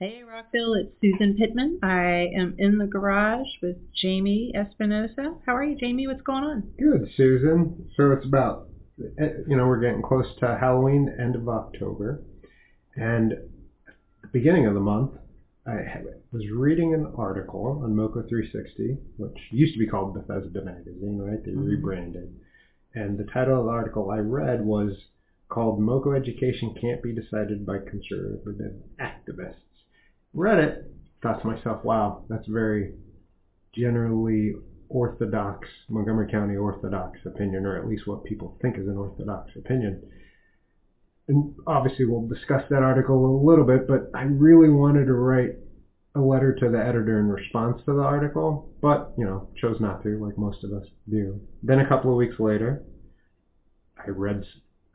Hey, Rockville, it's Susan Pittman. I am in the garage with Jamie Espinosa. How are you, Jamie? What's going on? Good, Susan. So it's about, eh, you know, we're getting close to Halloween, end of October. And the beginning of the month, I was reading an article on Moco 360, which used to be called Bethesda Magazine, right? They mm-hmm. rebranded. And the title of the article I read was called Moco Education Can't Be Decided by Conservative Activists read it, thought to myself, wow, that's very generally orthodox, Montgomery County orthodox opinion, or at least what people think is an orthodox opinion. And obviously, we'll discuss that article a little bit, but I really wanted to write a letter to the editor in response to the article, but, you know, chose not to, like most of us do. Then a couple of weeks later, I read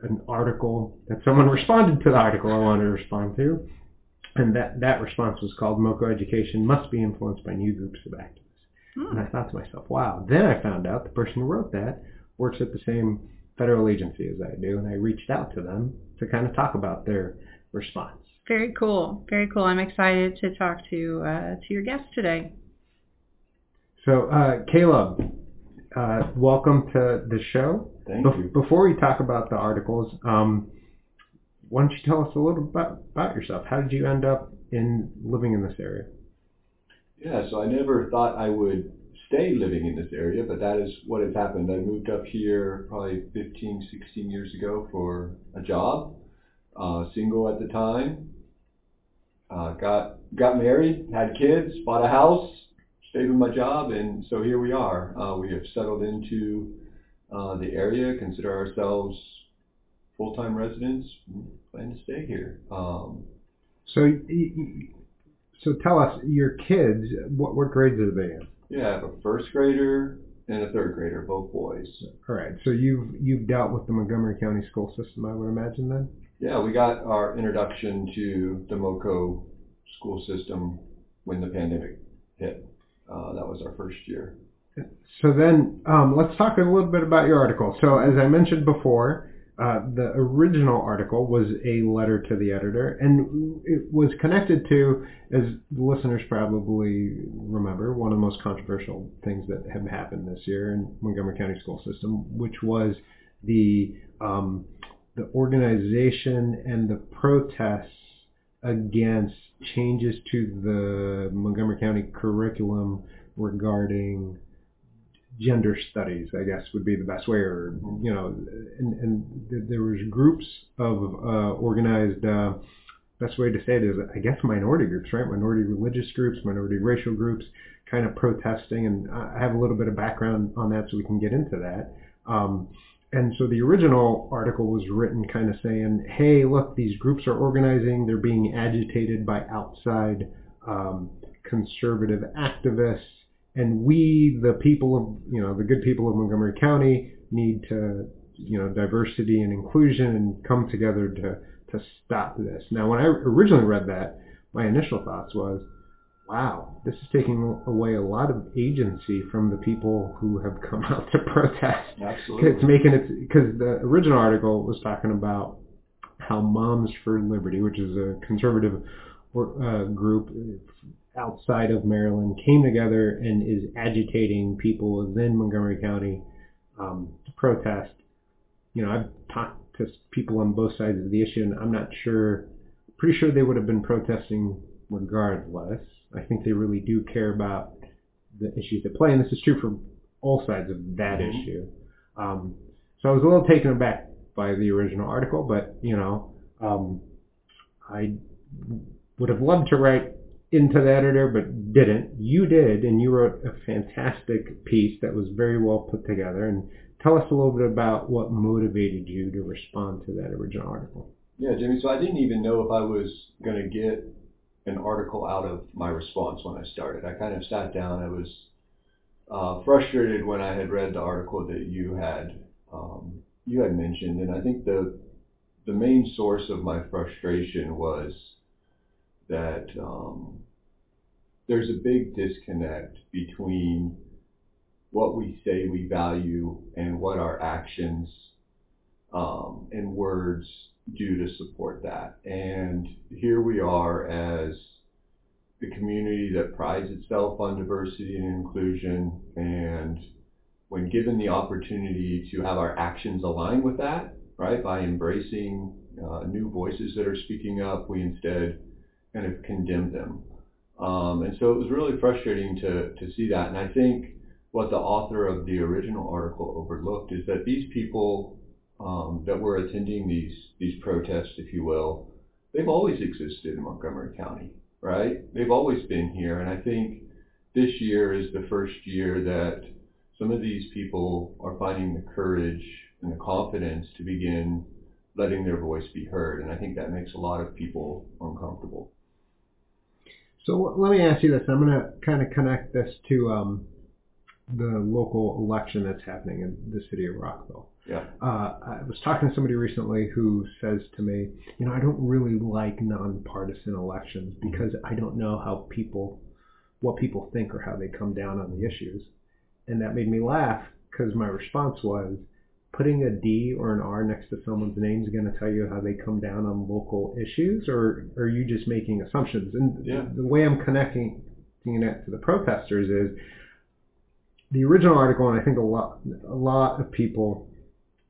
an article that someone responded to the article I wanted to respond to, and that, that response was called MoCo education must be influenced by new groups of activists. Hmm. And I thought to myself, wow. Then I found out the person who wrote that works at the same federal agency as I do, and I reached out to them to kind of talk about their response. Very cool. Very cool. I'm excited to talk to uh, to your guest today. So, uh, Caleb, uh, welcome to the show. Thank Be- you. Before we talk about the articles, um, why don't you tell us a little about, about yourself? How did you end up in living in this area? Yeah, so I never thought I would stay living in this area, but that is what has happened. I moved up here probably 15, 16 years ago for a job, uh, single at the time. Uh, got got married, had kids, bought a house, stayed with my job, and so here we are. Uh, we have settled into uh, the area, consider ourselves full-time residents plan to stay here. Um, so, so tell us, your kids, what, what grades are they in? Yeah, I have a first grader and a third grader, both boys. All right. So you've you've dealt with the Montgomery County school system, I would imagine then. Yeah, we got our introduction to the MoCo school system when the pandemic hit. Uh, that was our first year. So then, um, let's talk a little bit about your article. So as I mentioned before, uh, the original article was a letter to the editor, and it was connected to, as listeners probably remember, one of the most controversial things that have happened this year in Montgomery County school system, which was the um, the organization and the protests against changes to the Montgomery County curriculum regarding gender studies, I guess would be the best way, or you know, and, and there was groups of uh, organized. Uh, best way to say it is, I guess, minority groups, right? Minority religious groups, minority racial groups, kind of protesting, and I have a little bit of background on that, so we can get into that. Um, and so the original article was written kind of saying, hey, look, these groups are organizing, they're being agitated by outside um, conservative activists and we, the people of, you know, the good people of Montgomery County, need to, you know, diversity and inclusion and come together to to stop this. Now, when I originally read that, my initial thoughts was, wow, this is taking away a lot of agency from the people who have come out to protest. Absolutely. It's making it because the original article was talking about how Moms for Liberty, which is a conservative uh, group outside of Maryland came together and is agitating people within Montgomery County um, to protest. You know, I've talked to people on both sides of the issue, and I'm not sure. Pretty sure they would have been protesting regardless. I think they really do care about the issues at play, and this is true for all sides of that mm-hmm. issue. Um, so I was a little taken aback by the original article, but you know, um, I would have loved to write into the editor but didn't. You did, and you wrote a fantastic piece that was very well put together. And tell us a little bit about what motivated you to respond to that original article. Yeah, Jimmy. So I didn't even know if I was going to get an article out of my response when I started. I kind of sat down. I was uh, frustrated when I had read the article that you had um, you had mentioned, and I think the the main source of my frustration was that um, there's a big disconnect between what we say we value and what our actions um, and words do to support that. And here we are as the community that prides itself on diversity and inclusion. And when given the opportunity to have our actions align with that, right, by embracing uh, new voices that are speaking up, we instead kind of condemn them. Um, and so it was really frustrating to, to see that. And I think what the author of the original article overlooked is that these people um, that were attending these these protests, if you will, they've always existed in Montgomery County, right? They've always been here, and I think this year is the first year that some of these people are finding the courage and the confidence to begin letting their voice be heard, and I think that makes a lot of people uncomfortable. So let me ask you this. I'm going to kind of connect this to um, the local election that's happening in the city of Rockville. Yeah. Uh, I was talking to somebody recently who says to me, you know, I don't really like nonpartisan elections because I don't know how people, what people think or how they come down on the issues. And that made me laugh because my response was, putting a D or an R next to someone's name is going to tell you how they come down on local issues, or, or are you just making assumptions? And Yeah. the way I'm connecting it to the protesters is the original article, and I think a lot a lot of people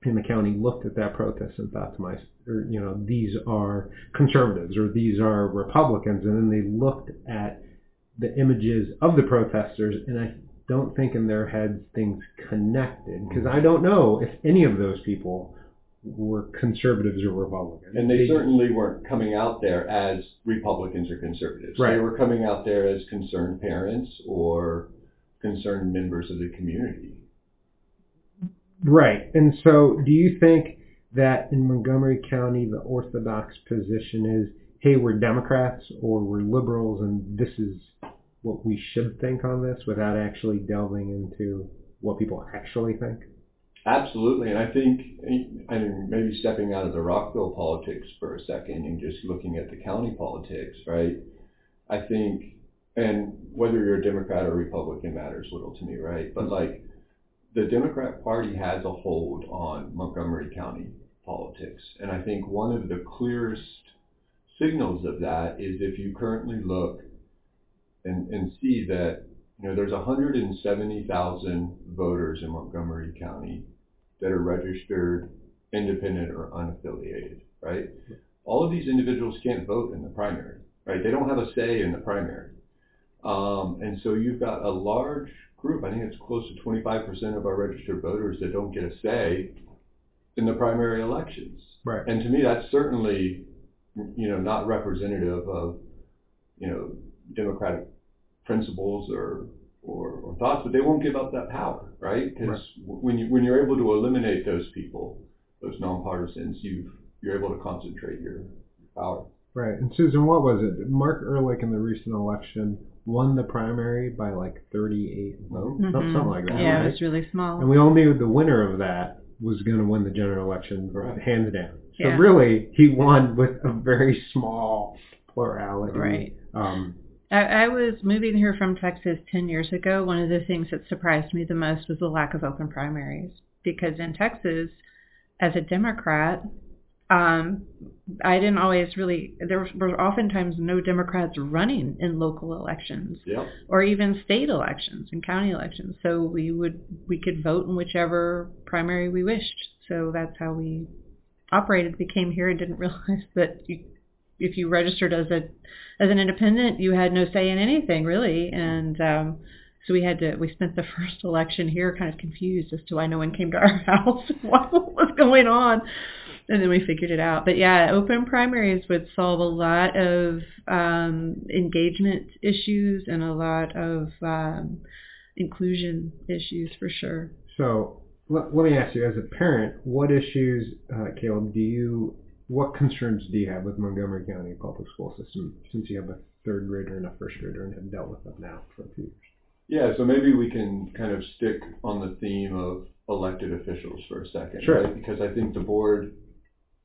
in the county looked at that protest and thought to myself, or, you know, these are conservatives or these are Republicans, and then they looked at the images of the protesters, and I don't think in their heads things connected because I don't know if any of those people were conservatives or Republicans. And they certainly weren't coming out there as Republicans or conservatives. Right. They were coming out there as concerned parents or concerned members of the community. Right. And so do you think that in Montgomery County the orthodox position is, hey, we're Democrats or we're liberals and this is what we should think on this without actually delving into what people actually think? Absolutely, and I think, I mean, maybe stepping out of the Rockville politics for a second and just looking at the county politics, right? I think, and whether you're a Democrat or Republican matters little to me, right? But mm-hmm. like, the Democrat Party has a hold on Montgomery County politics, and I think one of the clearest signals of that is if you currently look and, and see that you know there's 170,000 voters in Montgomery County that are registered independent or unaffiliated, right? All of these individuals can't vote in the primary, right? They don't have a say in the primary. Um, and so you've got a large group, I think it's close to 25% of our registered voters that don't get a say in the primary elections. Right. And to me, that's certainly, you know, not representative of, you know, democratic principles or or, or thoughts, but they won't give up that power, right? Because when you when you're able to eliminate those people, those nonpartisans, you you're able to concentrate your power. Right. And Susan, what was it? Marc Elrich in the recent election won the primary by like 38 votes, Mhm. something like that. Yeah, right? it was really small. And we all knew the winner of that was going to win the general election Right. hands down. So Yeah. really, he won with a very small plurality. Right. Um, I, I was moving here from Texas 10 years ago. One of the things that surprised me the most was the lack of open primaries. Because in Texas, as a Democrat, um, I didn't always really, there were oftentimes no Democrats running in local elections Yep. or even state elections and county elections. So we would, we could vote in whichever primary we wished. So that's how we operated. We came here and didn't realize that you, if you registered as a as an independent, you had no say in anything really, and um, so we had to. We spent the first election here kind of confused as to why no one came to our house, what was going on, and then we figured it out. But yeah, open primaries would solve a lot of um, engagement issues and a lot of um, inclusion issues for sure. so let, let me ask you, as a parent, what issues, uh, Caleb, do you, what concerns do you have with Montgomery County public school system since you have a third grader and a first grader and have dealt with them now for a few years? Yeah, so maybe we can kind of stick on the theme of elected officials for a second, Sure. right? Because I think the Board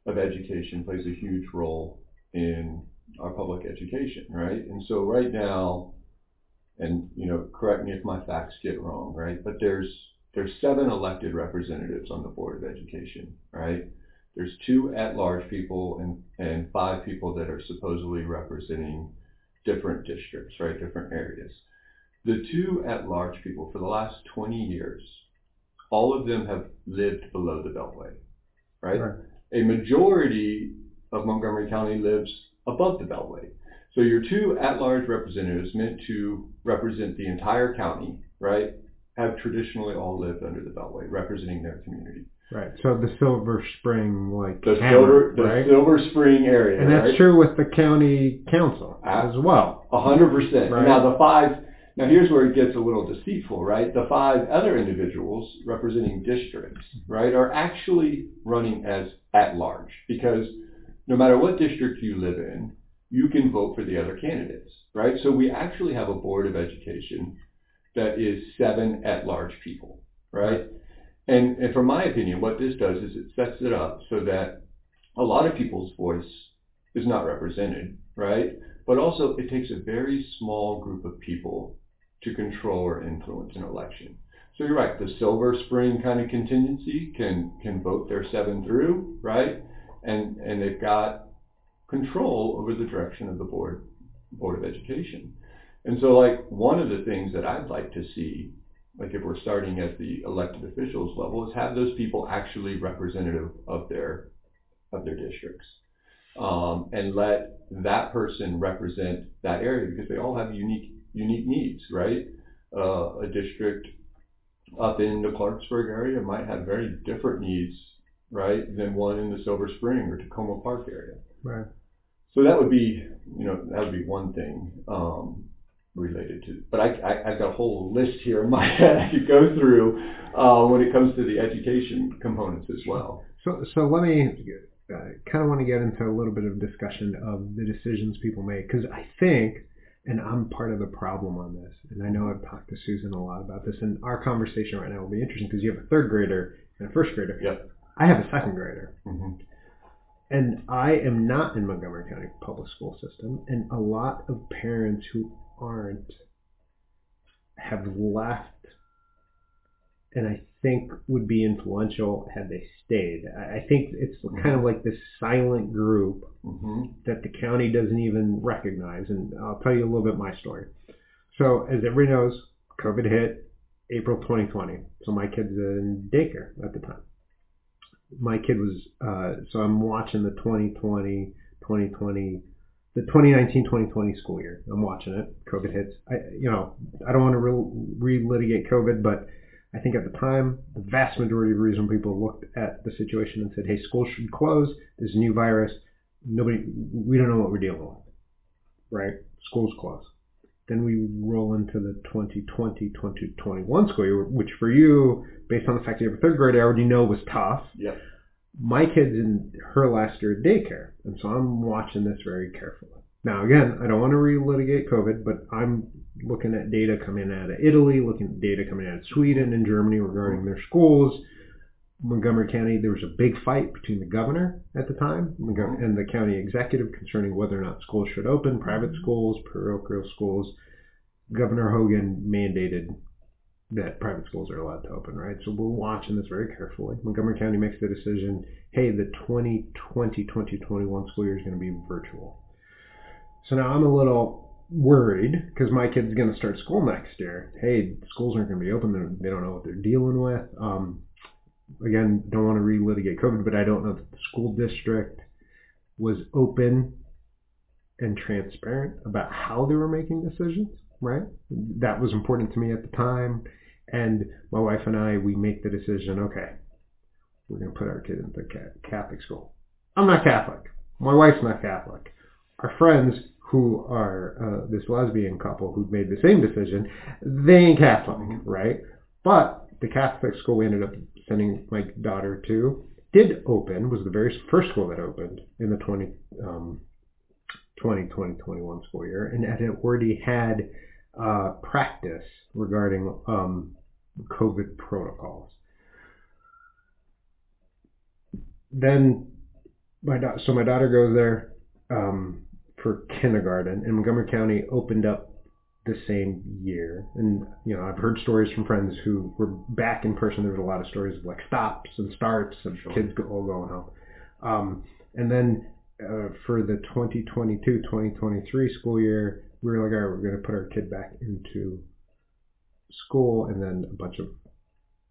of Education plays a huge role in our public education, right? And so right now, and you know, correct me if my facts get wrong, right? But there's there's seven elected representatives on the Board of Education, right? There's two at-large people and and five people that are supposedly representing different districts, right? Different areas. The two at-large people for the last 20 years, all of them have lived below the Beltway, right? Right. A majority of Montgomery County lives above the Beltway. So your two at-large representatives meant to represent the entire county, right, have traditionally all lived under the Beltway, representing their community. Right. So the Silver Spring, like The Silver, the right? Silver Spring area, and that's right? true with the county council Ah. as well. A hundred percent. Now the five. Now here's where it gets a little deceitful, right? The five other individuals representing districts, right, are actually running as at large because no matter what district you live in, you can vote for the other candidates, right? So we actually have a board of education that is seven at large people, right? And and from my opinion, what this does is it sets it up so that a lot of people's voice is not represented, right? but also it takes a very small group of people to control or influence an election. So you're right, the Silver Spring kind of contingency can can vote their seven through, right? And and they've got control over the direction of the board board of education. And so like one of the things that I'd like to see, like if we're starting at the elected officials level, is have those people actually representative of their of their districts um, and let that person represent that area because they all have unique unique needs, right? Uh, a district up in the Clarksburg area might have very different needs, right, than one in the Silver Spring or Takoma Park area. Right. So that would be, you know, that would be one thing um, related to. But I, I, I've got a whole list here in my head I could go through uh, when it comes to the education components as well. So, so let me uh, kind of want to get into a little bit of discussion of the decisions people make because I think, and I'm part of the problem on this, and I know I've talked to Susan a lot about this, and our conversation right now will be interesting because you have a third grader and a first grader. Yep. I have a second grader, hmm and I am not in Montgomery County public school system, and a lot of parents who aren't have left, and I think would be influential had they stayed. I think it's kind of like this silent group hmm that the county doesn't even recognize. And I'll tell you a little bit my story. So, as everybody knows, COVID hit April 2020. So, my kid's in daycare at the time. My kid was, uh, so I'm watching the 2020, 2020, the 2019 2020 school year. I'm watching it. COVID hits. I, you know, I don't want to re- relitigate COVID, but I think at the time, the vast majority of reason people looked at the situation and said, hey, schools should close. There's a new virus nobody we don't know what we're dealing with right schools close then we roll into the 2020 2021 school year which for you based on the fact you have a third grade i already know was tough Yep. My kid's in her last year at daycare and so i'm watching this very carefully. Now again i don't want to relitigate covid but i'm looking at data coming out of italy looking at data coming out of sweden and germany regarding their schools. Montgomery County, there was a big fight between the governor at the time oh. and the county executive concerning whether or not schools should open, private mm. schools, parochial schools. Governor Hogan mandated that private schools are allowed to open, right? So we're watching this very carefully. Montgomery County makes the decision, hey, the 2020-2021 school year is going to be virtual. So now I'm a little worried because my kid's going to start school next year. Hey, schools aren't going to be open. They don't know what they're dealing with. Um, again, don't want to relitigate COVID, but I don't know that the school district was open and transparent about how they were making decisions, right? That was important to me at the time. And my wife and I, we make the decision, okay, we're going to put our kid into ca- Catholic school. I'm not Catholic. My wife's not Catholic. Our friends who are uh, this lesbian couple who made the same decision, they ain't Catholic, right? But the Catholic school we ended up sending my daughter to did open, was the very first school that opened in the 20, um, 2020 21 school year, and it already had uh, practice regarding um, COVID protocols. Then my da- so my daughter goes there um, for kindergarten, and Montgomery County opened up the same year. And you know, I've heard stories from friends who were back in person. There was a lot of stories of like stops and starts and Sure. kids go, all going home. Um, and then uh, for the 2022-2023 school year, we were like, all right, we're going to put our kid back into school, and then a bunch of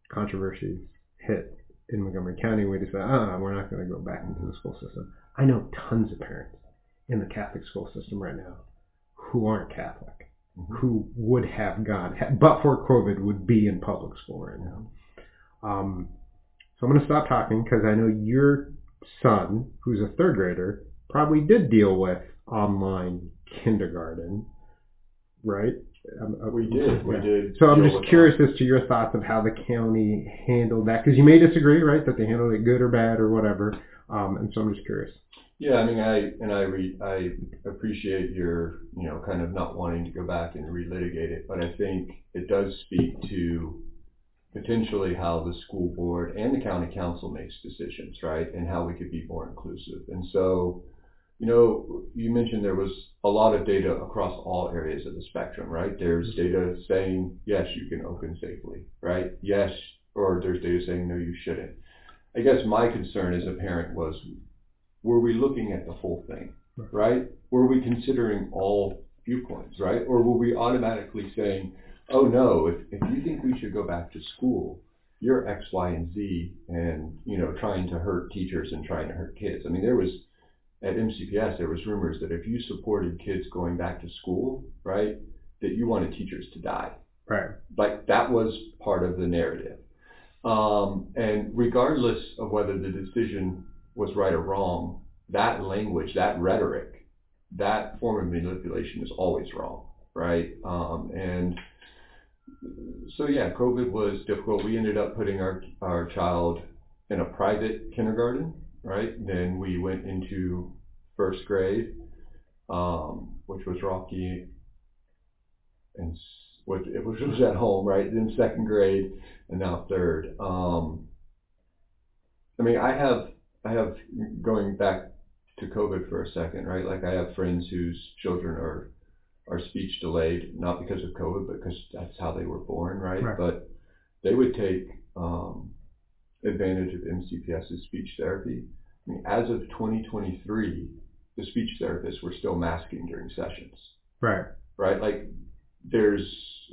controversies hit in Montgomery County. We decided, ah, we're not going to go back into the school system. I know tons of parents in the Catholic school system right now who aren't Catholic, Mhm. who would have gone, but for COVID, would be in public school right now. Um, so I'm going to stop talking because I know your son, who's a third grader, probably did deal with online kindergarten, right? Um, uh, We did. We yeah. did. So I'm just curious as to your thoughts of how the county handled that, because you may disagree, right, that they handled it good or bad or whatever. Um, and so I'm just curious. Yeah, I mean, I and I re, I appreciate your you know kind of not wanting to go back and relitigate it, but I think it does speak to potentially how the school board and the county council makes decisions, right, and how we could be more inclusive. And so, you know, you mentioned there was a lot of data across all areas of the spectrum, right? There's mm-hmm. data saying yes, you can open safely, right? Yes, or there's data saying no, you shouldn't. I guess my concern as a parent was were we looking at the whole thing, right? Were we considering all viewpoints, right? Or were we automatically saying, oh no, if, if you think we should go back to school, you're X, Y, and Z, and, you know, trying to hurt teachers and trying to hurt kids. I mean, there was, at MCPS, there was rumors that if you supported kids going back to school, right, that you wanted teachers to die Right. like that was part of the narrative. Um, and regardless of whether the decision was right or wrong, that language, that rhetoric, that form of manipulation is always wrong, right? Um, and so yeah, COVID was difficult. We ended up putting our our child in a private kindergarten, right? Then we went into first grade, um, which was rocky and which it was, was at home, right? Then second grade, and now third. Um, I mean, I have I have going back to COVID for a second, right? Like I have friends whose children are are speech delayed, not because of COVID, but because that's how they were born, right? Right. But they would take um, advantage of MCPS's speech therapy. I mean, as of 2023, the speech therapists were still masking during sessions Right. right? Like there's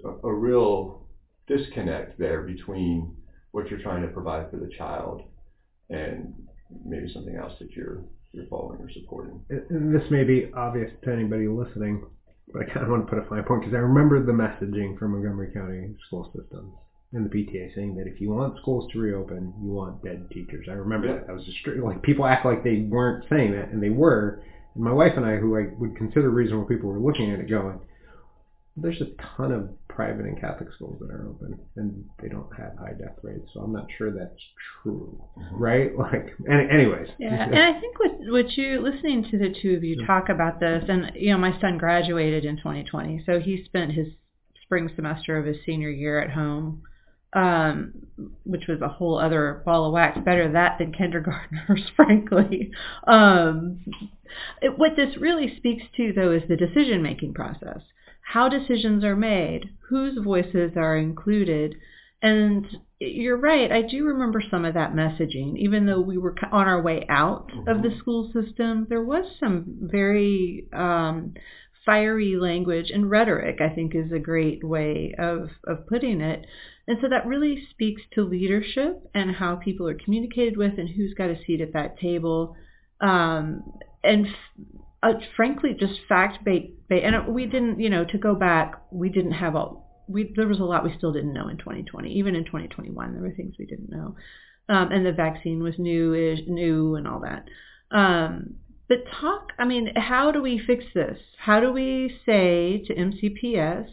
a, a real disconnect there between what you're trying to provide for the child and maybe something else that you're you're following or supporting. and this may be obvious to anybody listening, but I kind of want to put a fine point because I remember the messaging from Montgomery County school systems and the PTA saying that if you want schools to reopen, you want dead teachers. I remember Yeah. that. That was just straight, like people act like they weren't saying that, and they were. And my wife and I, who I would consider reasonable people, were looking at it going, "There's a ton of private and Catholic schools that are open, and they don't have high death rates, so I'm not sure that's true, mm-hmm. right?" Like, any, anyways. Yeah, and I think what what you listening to the two of you talk about this, and you know, my son graduated in 2020, so he spent his spring semester of his senior year at home, um, which was a whole other ball of wax. Better that than kindergartners, frankly. Um, it, what this really speaks to, though, is the decision making process. How decisions are made, whose voices are included, and you're right. I do remember some of that messaging. Even though we were on our way out of the school system, there was some very um, fiery language and rhetoric. I think is a great way of of putting it. And so that really speaks to leadership and how people are communicated with and who's got a seat at that table. Um, and uh, frankly, just fact based. And we didn't, you know, to go back, we didn't have all we there was a lot we still didn't know in 2020. Even in 2021, there were things we didn't know, um, and the vaccine was new, new, and all that. Um, but talk. I mean, how do we fix this? How do we say to MCPS,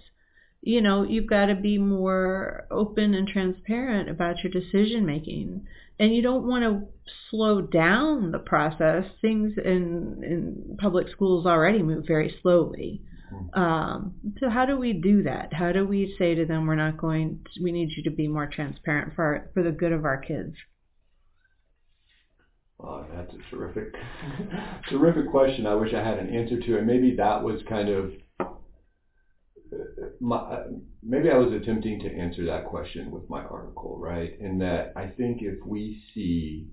you know, you've got to be more open and transparent about your decision making, and you don't want to slow down the process. Things in in public schools already move very slowly. Um, so how do we do that? How do we say to them, we're not going, to, we need you to be more transparent for our, for the good of our kids? Uh, that's a terrific, terrific question. I wish I had an answer to it. Maybe that was kind of uh, my, uh, maybe I was attempting to answer that question with my article, right? In that I think if we see,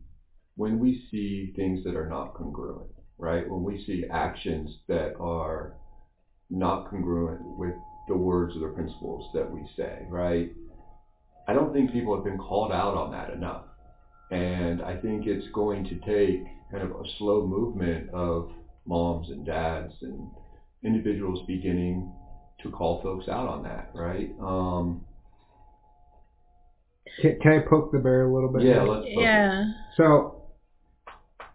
when we see things that are not congruent, right? When we see actions that are not congruent with the words or the principles that we say, right? I don't think people have been called out on that enough. And I think it's going to take kind of a slow movement of moms and dads and individuals beginning to call folks out on that, right? Um, Can, can I poke the bear a little bit? yeah, let's focus. Yeah. So,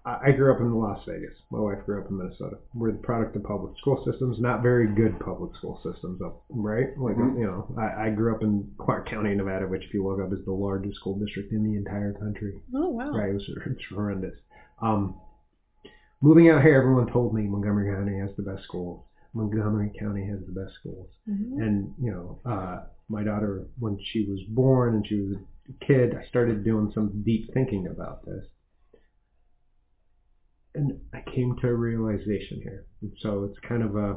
I I grew up in Las Vegas. My wife grew up in Minnesota. We're the product of public school systems, not very good public school systems, up right? Like Mhm. you know, I, I grew up in Clark County, Nevada, which, if you look up, is the largest school district in the entire country. Oh wow. Right? It was it's horrendous. Um, moving out here, everyone told me Montgomery County has the best schools. Montgomery County has the best schools. Mhm. And you know, uh, my daughter, when she was born and she was a kid, I started doing some deep thinking about this, and I came to a realization here. And so it's kind of a,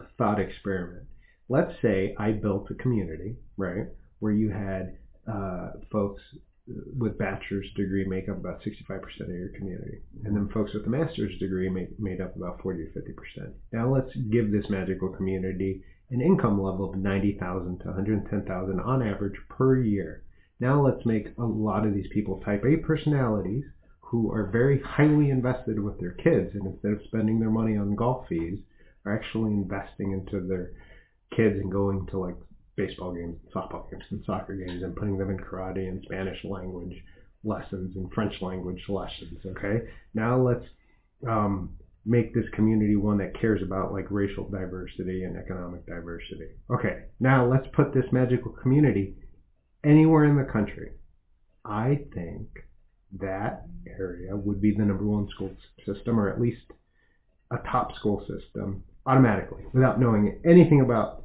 a thought experiment. Let's say I built a community, right, where you had uh, folks with bachelor's degree make up about 65% of your community. And then folks with a master's degree make, made up about 40 to 50%. Now let's give this magical community an income level of 90,000 to 110,000 on average per year. Now let's make a lot of these people type A personalities who are very highly invested with their kids and instead of spending their money on golf fees are actually investing into their kids and going to like baseball games, and softball games, and soccer games, and putting them in karate and Spanish language lessons and French language lessons. Okay, now let's um, make this community one that cares about like racial diversity and economic diversity. Okay, now let's put this magical community anywhere in the country. I think that area would be the number one school system, or at least a top school system automatically, without knowing anything about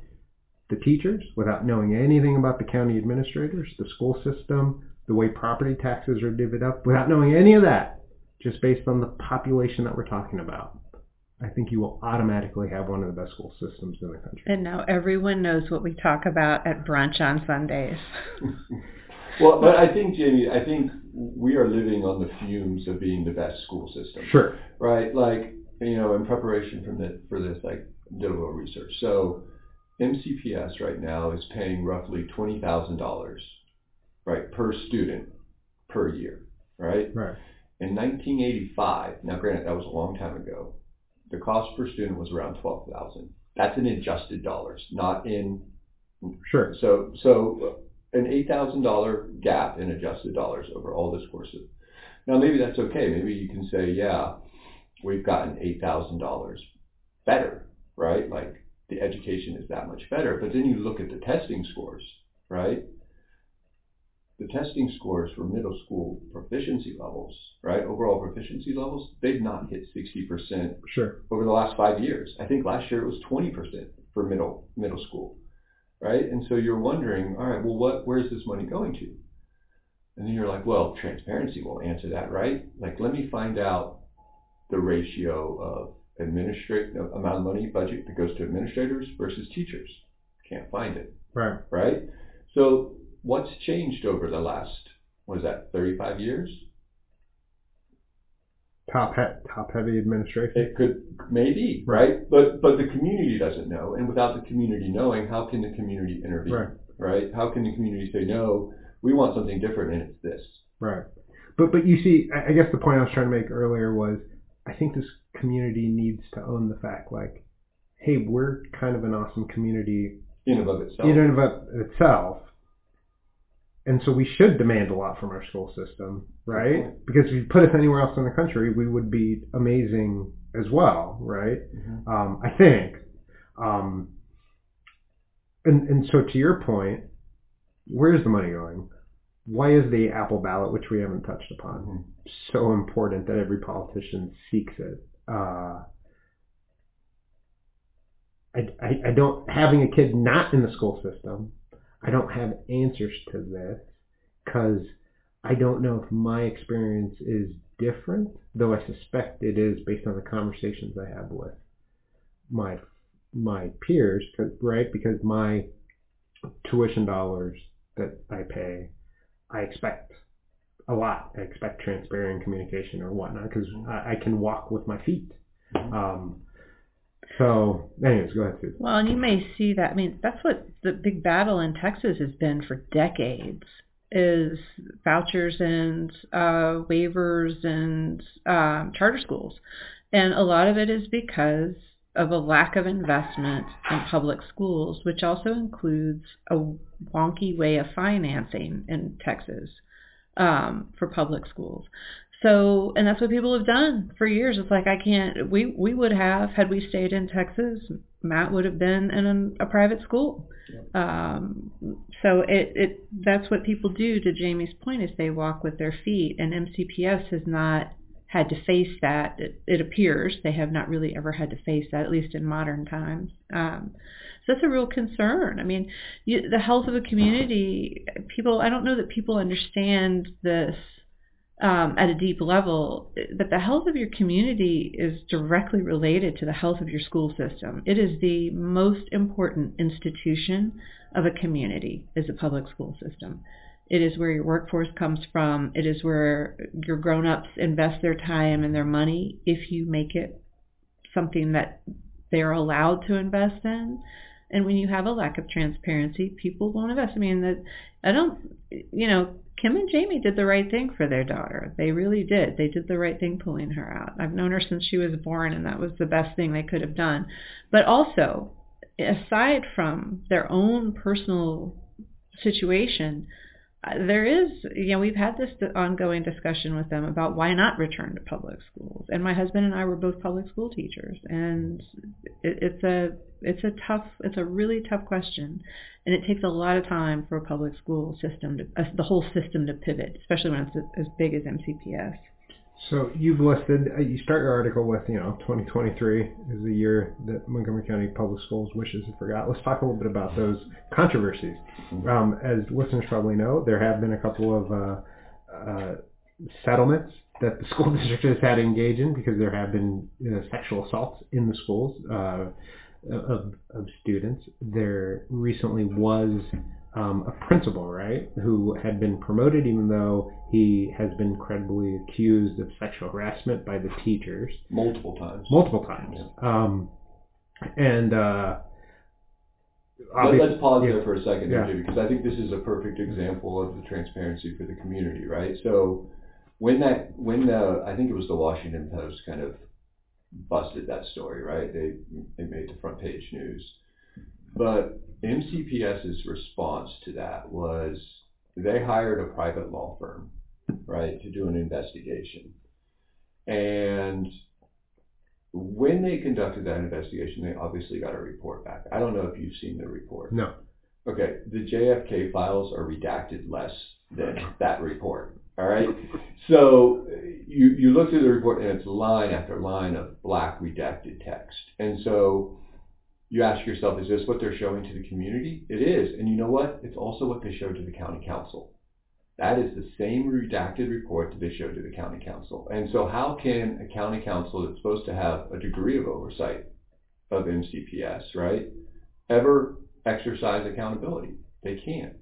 the teachers, without knowing anything about the county administrators, the school system, the way property taxes are divvied up, without knowing any of that, just based on the population that we're talking about. I think you will automatically have one of the best school systems in the country. And now everyone knows what we talk about at brunch on Sundays. Well, but I think, Jamie, I think we are living on the fumes of being the best school system. Sure. right? Like, you know, in preparation from the, for this, like, did a little research. So, MCPS right now is paying roughly twenty thousand dollars, right, per student per year, right? Right. In 1985, now granted that was a long time ago, the cost per student was around twelve thousand. That's in adjusted dollars, not in Sure. so, so an eight thousand dollar gap in adjusted dollars over all those courses. Now, maybe that's okay. Maybe you can say, yeah, we've gotten eight thousand dollars better, right? Like the education is that much better. But then you look at the testing scores, right? The testing scores for middle school proficiency levels, right? Overall proficiency levels, they've not hit sixty percent Sure. over the last five years. I think last year it was 20% for middle middle school, right? And so you're wondering, all right, well, what where's this money going to? And then you're like, well, transparency will answer that, right? Like, let me find out the ratio of administrate amount of money budget that goes to administrators versus teachers. Can't find it, Right. right? So what's changed over the last what is that 35 years? Top he- top heavy administration. It could maybe, right? But but the community doesn't know, and without the community knowing, how can the community intervene? Right. Right? How can the community say no? We want something different, and it's this. Right. But but you see, I I guess the point I was trying to make earlier was, I think this community needs to own the fact, like, hey, we're kind of an awesome community In and of itself. in and of itself, and so we should demand a lot from our school system, right? Because if you put us anywhere else in the country, we would be amazing as well, right? Mhm. Um, I think. Um, and and so to your point, where's the money going? Why is the Apple ballot, which we haven't touched upon, Mhm. so important that every politician seeks it? Uh, I, I, I don't having a kid not in the school system. I don't have answers to this because I don't know if my experience is different, though I suspect it is based on the conversations I have with my my peers, 'cause- right? Because my tuition dollars that I pay, I expect a lot. I expect transparent communication or whatnot because I, I can walk with my feet. Mhm. Um, so, anyways, go ahead, Susan. Well, and you may see that. I mean, that's what the big battle in Texas has been for decades: is vouchers and uh, waivers and um, charter schools, and a lot of it is because of a lack of investment in public schools, which also includes a wonky way of financing in Texas um, for public schools. So, and that's what people have done for years. It's like I can't. We we would have had we stayed in Texas. Matt would have been in a, a private school. Um, so it it that's what people do. To Jamie's point, is they walk with their feet, and MCPS has not had to face that. It, it appears they have not really ever had to face that, at least in modern times. Um, so that's a real concern. I mean, you, the health of a community. People, I don't know that people understand this um, at a deep level, that the health of your community is directly related to the health of your school system. It is the most important institution of a community is a public school system. It is where your workforce comes from. It is where your grown-ups invest their time and their money if you make it something that they're allowed to invest in. And when you have a lack of transparency, people won't invest. I mean, that I don't, you know, Kim and Jamie did the right thing for their daughter. They really did. They did the right thing pulling her out. I've known her since she was born, and that was the best thing they could have done. But also, aside from their own personal situation, there is, you know, we've had this ongoing discussion with them about why not return to public schools. And my husband and I were both public school teachers, and it, it's a it's a tough, it's a really tough question, and it takes a lot of time for a public school system to uh, the whole system to pivot, especially when it's as big as MCPS. So you've listed, uh, you start your article with, you know, 2023 is the year that Montgomery County Public Schools wishes it forgot. Let's talk a little bit about those controversies. Um, as listeners probably know, there have been a couple of uh, uh, settlements that the school district has had to engage in because there have been you know, sexual assaults in the schools uh, of, of students. There recently was um, a principal, right, who had been promoted even though he has been credibly accused of sexual harassment by the teachers multiple times. multiple times. Um, and uh, Let, us pause yeah. there for a second, Yeah. AJ, because I think this is a perfect example of the transparency for the community, right? So when that, when the, I think it was the Washington Post kind of busted that story, right? They, they made the front page news. But MCPS's response to that was they hired a private law firm, right, to do an investigation. And when they conducted that investigation, they obviously got a report back. I don't know if you've seen the report. no. Okay, the JFK files are redacted less than that report. All right, so you you look through the report and it's line after line of black redacted text, and so you ask yourself, is this what they're showing to the community? It is, and you know what? It's also what they showed to the county council. That is the same redacted report that they showed to the county council. And so how can a county council that's supposed to have a degree of oversight of MCPS, right, ever exercise accountability? They can't.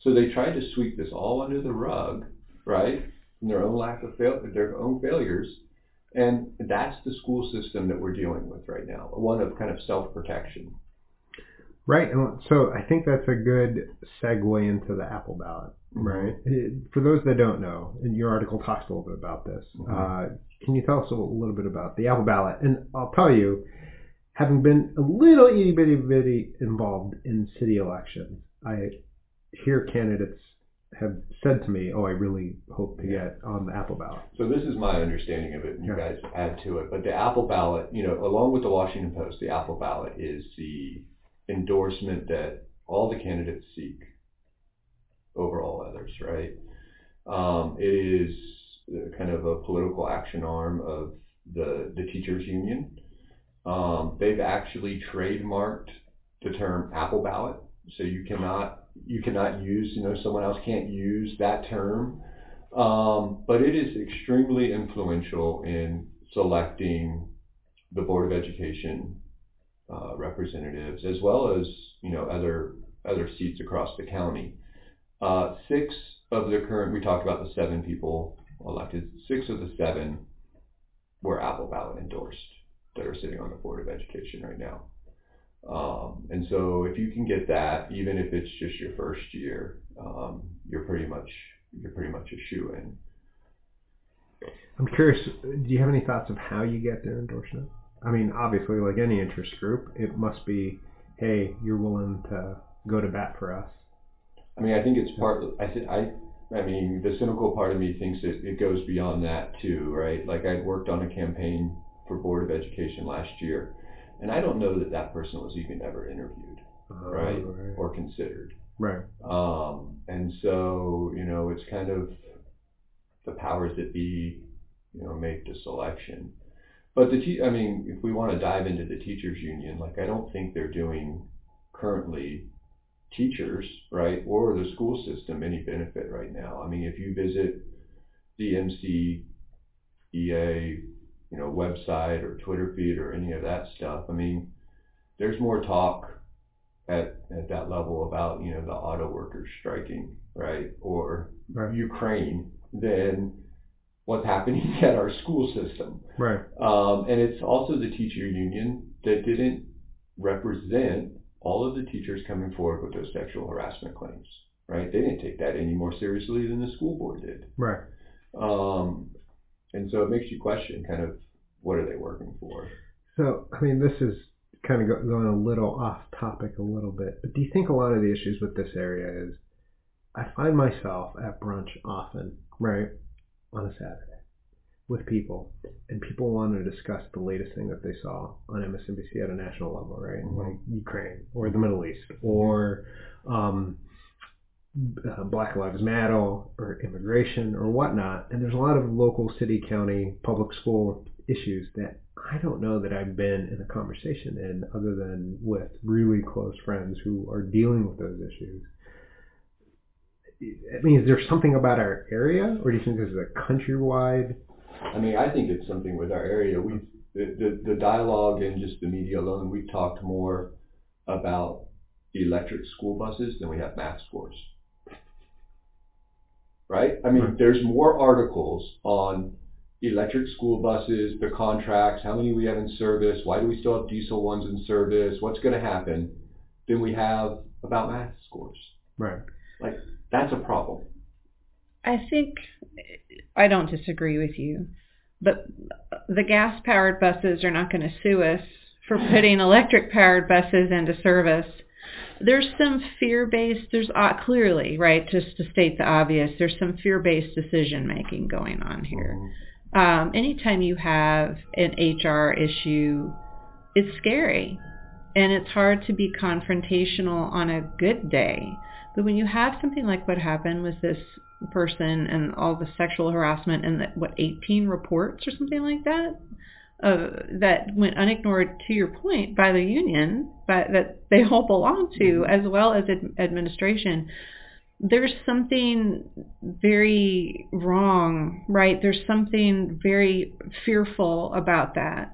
So they tried to sweep this all under the rug, right, from their own lack of fail, their own failures. And that's the school system that we're dealing with right now, one of kind of self-protection. Right. So I think that's a good segue into the Apple ballot, right? It- For those that don't know, and your article talks a little bit about this. Mhm. Uh, can you tell us a little bit about the Apple ballot? And I'll tell you, having been a little itty bitty bitty involved in city elections, I hear candidates have said to me, "Oh, I really hope to get on the Apple ballot." So this is my understanding of it, and you Yeah. guys add to it. But the Apple ballot, you know, along with the Washington Post, the Apple ballot is the endorsement that all the candidates seek over all others, right? Um, it is kind of a political action arm of the the teachers union. Um, they've actually trademarked the term Apple ballot, so you cannot you cannot use you know someone else can't use that term. Um, but it is extremely influential in selecting the Board of Education uh, representatives as well as you know other other seats across the county. Uh, six of the current, we talked about the seven people elected. Six of the seven were Apple ballot endorsed that are sitting on the Board of Education right now. Um, and so if you can get that, even if it's just your first year, um, you're pretty much you're pretty much a shoo in. I'm curious, do you have any thoughts of how you get their endorsement? I mean, obviously, like any interest group, it must be, hey, you're willing to go to bat for us. I mean, I think it's part. I think I. I mean, the cynical part of me thinks that it goes beyond that too, right? Like I'd worked on a campaign for Board of Education last year, and I don't know that that person was even ever interviewed, Uh, right, right. or considered. Right. Um, and so, you know, it's kind of the powers that be, you know, make the selection. But the te- I mean, if we want to dive into the teachers union, like I don't think they're doing currently teachers, right, or the school system any benefit right now. I mean, if you visit the MCEA, you know, website or Twitter feed or any of that stuff, I mean, there's more talk at, at that level about, you know, the auto workers striking, right, or Right. Ukraine than what's happening at our school system. Right. Um, and it's also the teacher union that didn't represent all of the teachers coming forward with those sexual harassment claims, right? They didn't take that any more seriously than the school board did. Right. Um, and so it makes you question kind of what are they working for? So, I mean, this is kind of going a little off topic a little bit, but do you think a lot of the issues with this area is I find myself at brunch often, right, on a Saturday with people, and people want to discuss the latest thing that they saw on MSNBC at a national level, right, Mhm. like Ukraine or the Middle East or um, uh, Black Lives Matter or immigration or whatnot. And there's a lot of local, city, county, public school issues that I don't know that I've been in a conversation in other than with really close friends who are dealing with those issues. I mean, is there something about our area, or do you think this is a countrywide? I mean, I think it's something with our area. We've the, the, the dialogue and just the media alone, we've talked more about electric school buses than we have math scores. Right? I mean, Right. there's more articles on electric school buses, the contracts, how many we have in service, why do we still have diesel ones in service, what's going to happen, than we have about math scores. Right. Like, that's a problem. I think I don't disagree with you, but the gas powered buses are not going to sue us for putting electric powered buses into service. There's some fear based, there's uh, clearly, right, just to state the obvious, there's some fear based decision making going on here. Um, anytime you have an HR issue, it's scary and it's hard to be confrontational on a good day. But when you have something like what happened with this person and all the sexual harassment and the, what 18 reports or something like that uh, that went unignored to your point by the union but that they all belong to as well as ad- administration. There's something very wrong right? There's something very fearful about that.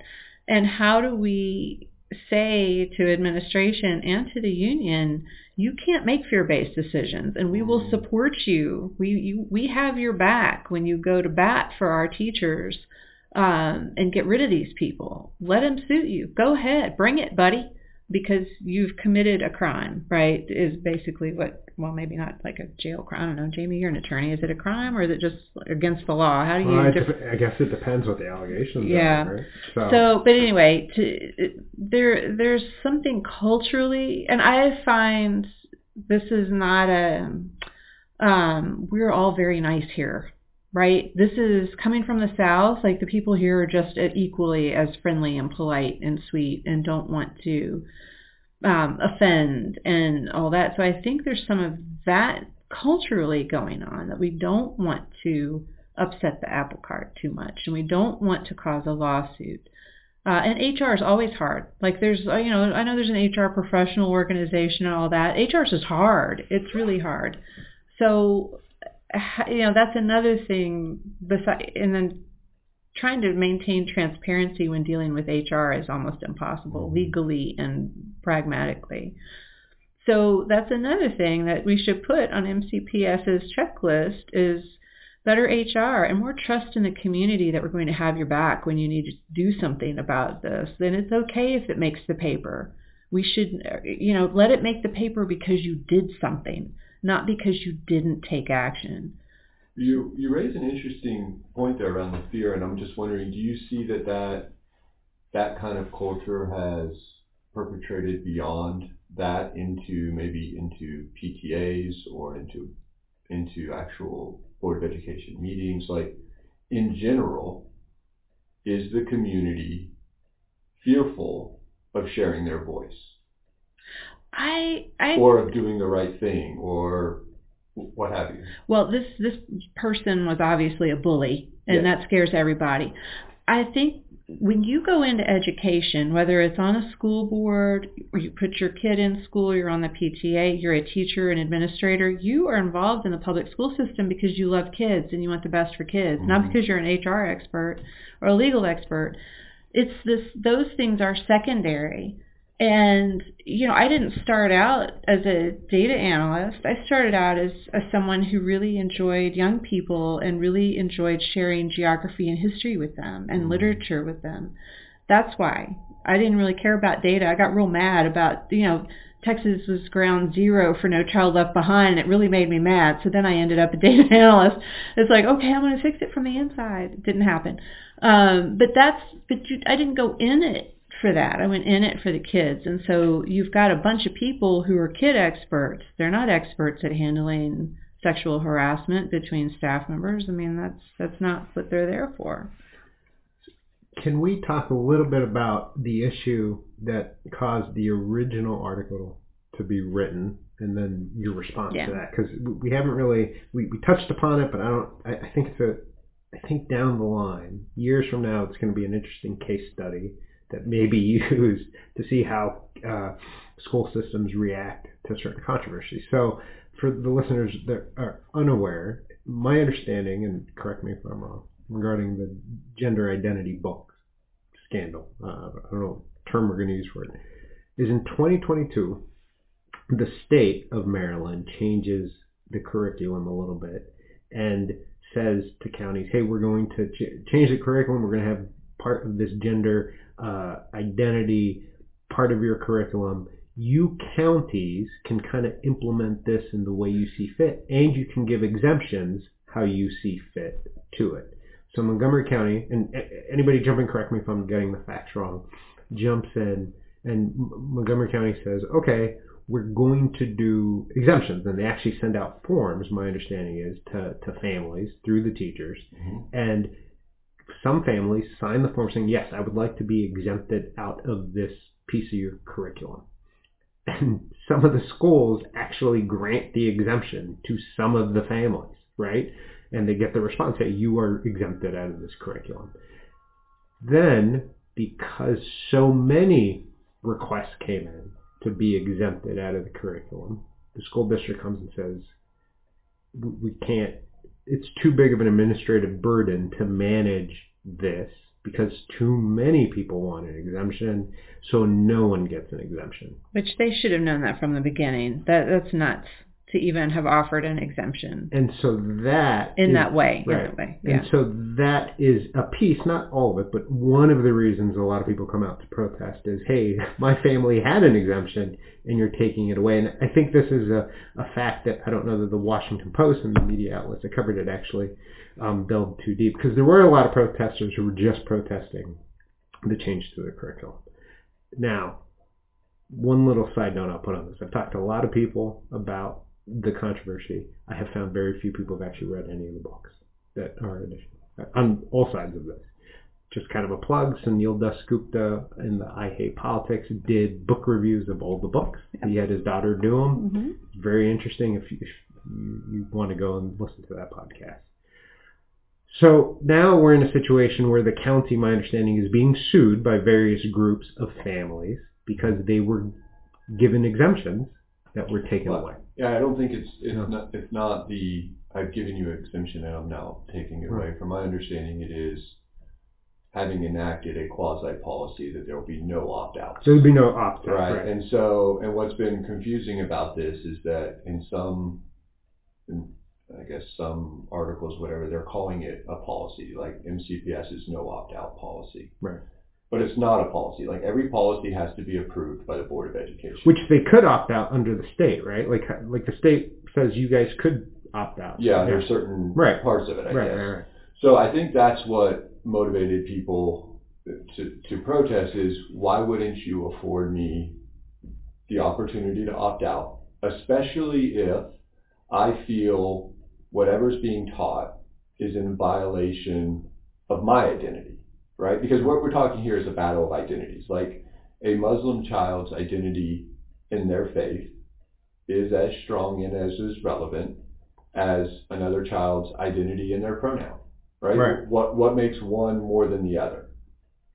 And how do we say to administration and to the union you can't make fear-based decisions and we will Mhm. support you. We you, we have your back when you go to bat for our teachers um, and get rid of these people let them suit you go ahead bring it buddy because you've committed a crime right is basically what well maybe not like a jail crime i don't know jamie you're an attorney is it a crime or is it just against the law how do you Well, dif- I guess it depends what the allegations Yeah. are. Right? So, so, but anyway, to, there there's something culturally, and I find this is not a. Um, we're all very nice here, right? This is coming from the South. Like the people here are just equally as friendly and polite and sweet, and don't want to um, offend and all that. So I think there's some of that culturally going on that we don't want to upset the apple cart too much, and we don't want to cause a lawsuit. Uh, and HR is always hard. Like there's, uh, you know, I know there's an HR professional organization and all that. HR is hard. It's really hard. So, you know, that's another thing. Besides, and then trying to maintain transparency when dealing with HR is almost impossible legally and pragmatically. So that's another thing that we should put on MCPS's checklist is better HR and more trust in the community that we're going to have your back when you need to do something about this. Then it's okay if it makes the paper. We should, you know, let it make the paper because you did something, not because you didn't take action. You you raise an interesting point there around the fear, and I'm just wondering, do you see that that that kind of culture has perpetrated beyond that into maybe into PTAs or into into actual board of education meetings like in general is the community fearful of sharing their voice I, I or of doing the right thing or what have you well this this person was obviously a bully and Yeah. that scares everybody i think when you go into education whether it's on a school board or you put your kid in school you're on the pta you're a teacher an administrator you are involved in the public school system because you love kids and you want the best for kids not Mhm. because you're an hr expert or a legal expert it's this those things are secondary and you know i didn't start out as a data analyst. I started out as, as someone who really enjoyed young people and really enjoyed sharing geography and history with them and Mhm. literature with them. That's why. I didn't really care about data. I got real mad about you know texas was ground zero for no child left behind. And it really made me mad. So then i ended up a data analyst. It's like okay i'm going to fix it from the inside. It didn't happen. Um, but that's but you, i didn't go in it for that. I went in it for the kids. And so you've got a bunch of people who are kid experts. They're not experts at handling sexual harassment between staff members. I mean, that's that's not what they're there for. Can we talk a little bit about the issue that caused the original article to be written, and then your response Yeah. to that? Because we haven't really we, we touched upon it, but I don't. I, I think it's a. I think down the line, years from now, it's going to be an interesting case study that may be used to see how uh, school systems react to certain controversies. So, for the listeners that are unaware, my understanding, and correct me if I'm wrong, regarding the gender identity book scandal, uh, I don't know term we're going to use for it, is in 2022, the state of Maryland changes the curriculum a little bit and says to counties, hey, we're going to ch- change the curriculum. We're going to have part of this gender uh, identity part of your curriculum. You counties can kind of implement this in the way you see fit, and you can give exemptions how you see fit to it. So Montgomery County, and anybody jump in, correct me if I'm getting the facts wrong, jumps in, and Montgomery County says, okay, we're going to do exemptions, and they actually send out forms. My understanding is to to families through the teachers, and some families sign the form saying, yes, I would like to be exempted out of this piece of your curriculum. And some of the schools actually grant the exemption to some of the families, right? And they get the response that you are exempted out of this curriculum. Then, because so many requests came in to be exempted out of the curriculum, the school district comes and says, we can't it's too big of an administrative burden to manage this because too many people want an exemption, so no one gets an exemption. Which they should have known that from the beginning. That that's nuts to even have offered an exemption And so that in is- that way. right. In that way. Yeah. And so that is a piece, not all of it, but one of the reasons a lot of people come out to protest is, hey, my family had an exemption and you're taking it away. And I think this is a, a fact that I don't know that the Washington Post and the media outlets that covered it actually um, delved too deep because there were a lot of protesters who were just protesting the change to the curriculum. Now, one little side note I'll put on this. I've talked to a lot of people about the controversy. I have found very few people have actually read any of the books that are additional on all sides of this. Just kind of a plug. Sunil Dasgupta in the I Hate Politics did book reviews of all the books. He had his daughter do them. hmm very interesting if you, if you, you want to go and listen to that podcast. So now we're in a situation where the county, my understanding, is being sued by various groups of families because they were given exemptions that were taken away. Yeah, I don't think it's it's No. not it's not the I've given you exemption and I'm now taking it away. From my understanding, it is having enacted a quasi policy that there will be no opt outs. So there'd be no opt out. Right. Right. And so, and what's been confusing about this is that in some, in, I guess some articles, whatever, they're calling it a policy, like MCPS is no opt-out policy. Right. But it's not a policy. Like every policy has to be approved by the Board of Education. Which they could opt out under the state, right? Like like the state says you guys could opt out. yeah, there's certain Right. parts of it, I right, guess. right, right. So I think that's what motivated people to, to protest is why wouldn't you afford me the opportunity to opt out, especially if I feel whatever's being taught is in violation of my identity, right? Because what we're talking here is a battle of identities. Like a Muslim child's identity in their faith is as strong and as is relevant as another child's identity in their pronoun right? Right. What what makes one more than the other?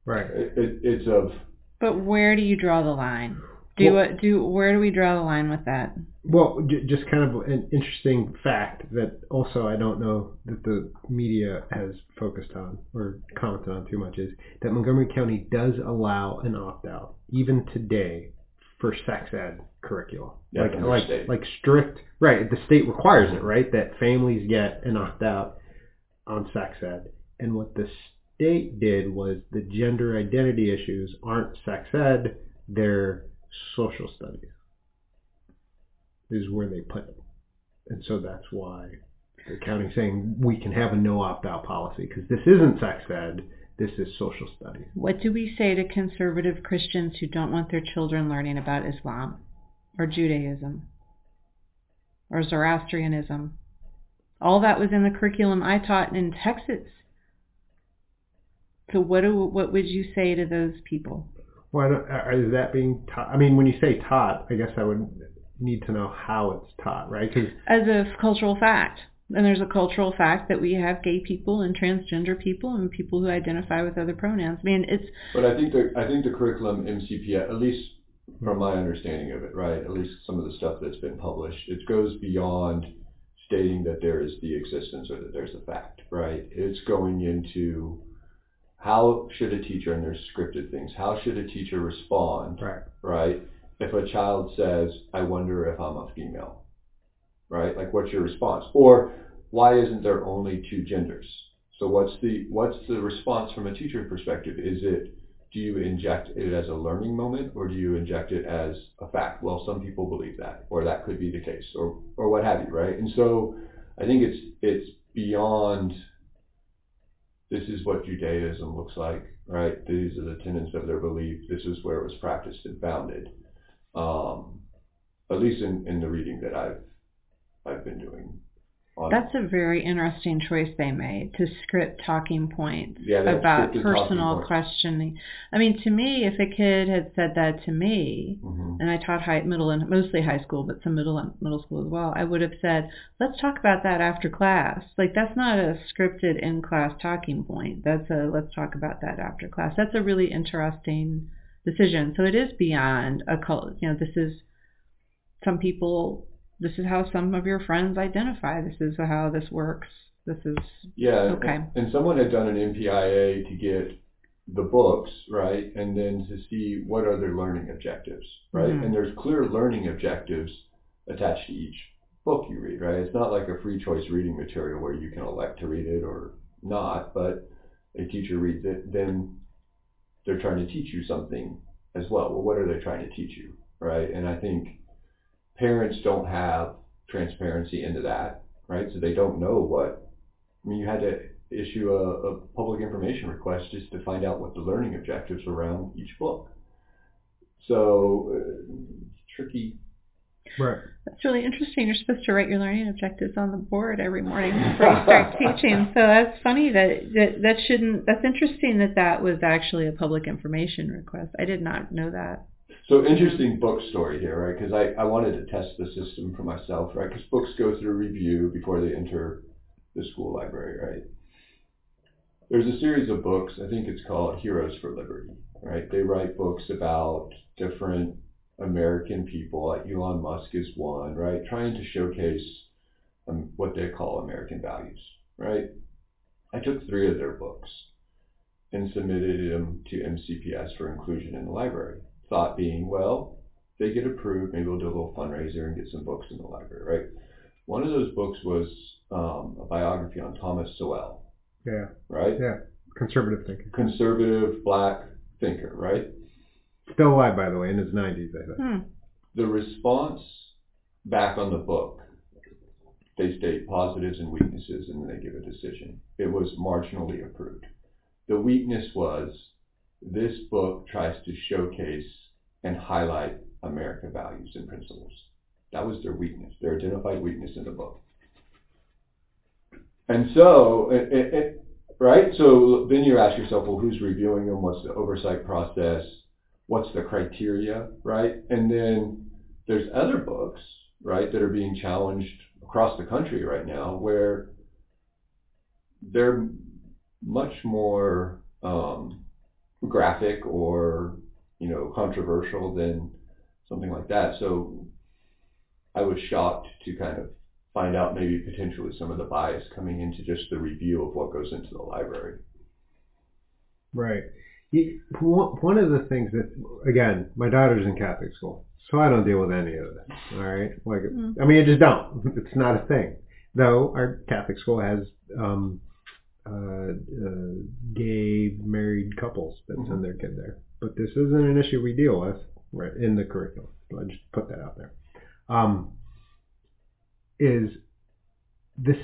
Right. It, it, it's of But where do you draw the line? Do Well- do where do we draw the line with that? Well, j- just kind of an interesting fact that also I don't know that the media has focused on or commented on too much is that Montgomery County does allow an opt out even today for sex ed curricula. Yeah, like like state. like strict right. The state requires it, right? That families get an opt out on sex ed. And what the state did was the gender identity issues aren't sex ed, they're social studies is where they put it. And so that's why the county's saying we can have a no opt-out policy because this isn't sex ed, this is social studies. What do we say to conservative Christians who don't want their children learning about Islam or Judaism or Zoroastrianism? All that was in the curriculum I taught in Texas. So what do what would you say to those people? Why don't, uh, is that being taught? I mean, when you say taught, I guess I would need to know how it's taught, right? 'Cause- As a cultural fact. And there's a cultural fact that we have gay people and transgender people and people who identify with other pronouns. I mean, it's but I think the I think the curriculum MCPS, at least from my understanding of it, right? At least some of the stuff that's been published, it goes beyond stating that there is the existence or that there's a fact, right? It's going into how should a teacher and there's scripted things. How should a teacher respond right. right? If a child says, I wonder if I'm a female, right? Like what's your response? Or why isn't there only two genders? So what's the what's the response from a teacher perspective? Is it do you inject it as a learning moment or do you inject it as a fact? Well, some people believe that, or that could be the case, or or what have you, right? And so I think it's it's beyond this is what Judaism looks like, right? These are the tenets of their belief. This is where it was practiced and founded. Um, at least in, in the reading that I've I've been doing. On, that's a very interesting choice they made to script talking points Yeah, about personal points. questioning. I mean, to me, if a kid had said that to me, Mhm. and I taught high, middle, and mostly high school, but some middle and middle school as well, I would have said, "Let's talk about that after class." Like that's not a scripted in-class talking point. That's a let's talk about that after class. That's a really interesting decision. So it is beyond a cult. You know, this is some people. This is how some of your friends identify. This is how this works. This is Yeah. Okay. And, someone had done an MPIA to get the books, right? And then to see what are their learning objectives, right? Mhm. And there's clear learning objectives attached to each book you read, right? It's not like a free choice reading material where you can elect to read it or not, but a teacher reads it, then they're trying to teach you something as well. Well, what are they trying to teach you, right? And I think parents don't have transparency into that, right? So they don't know what. I mean, you had to issue a, a public information request just to find out what the learning objectives were around each book. So uh, tricky. Right. That's really interesting. You're supposed to write your learning objectives on the board every morning before you start teaching. So that's funny that, that that shouldn't. That's interesting that that was actually a public information request. I did not know that. So interesting book story here, right? Because I, I wanted to test the system for myself, right? Because books go through review before they enter the school library, right? There's a series of books, I think it's called Heroes for Liberty, right? They write books about different American people, like Elon Musk is one, right? Trying to showcase um, what they call American values, right? I took three of their books. and submitted them to MCPS for inclusion in the library. Thought being, well, they get approved, maybe we'll do a little fundraiser and get some books in the library, right? One of those books was um, a biography on Thomas Sowell, Yeah. right? Yeah. Conservative thinker. Conservative black thinker, right? Still alive, by the way, in his 90s, I think. Hmm. The response back on the book, they state positives and weaknesses and then they give a decision. It was marginally approved. The weakness was this book tries to showcase and highlight American values and principles. That was their weakness, their identified weakness in the book. And so, it, it, it, right? So then you ask yourself, well, who's reviewing them? What's the oversight process? What's the criteria, right? And then there's other books, right, that are being challenged across the country right now where they're much more um, graphic or you know controversial than something like that. So I was shocked to kind of find out maybe potentially some of the bias coming into just the review of what goes into the library. Right. You, one one of the things that, again, my daughter's in Catholic school, so I don't deal with any of this. All right. Like, Mm. I mean, I just don't. It's not a thing. Though our Catholic school has um, uh, uh, gay married couples that send their kid there, but this isn't an issue we deal with right in the curriculum. So I just put that out there. Um, is this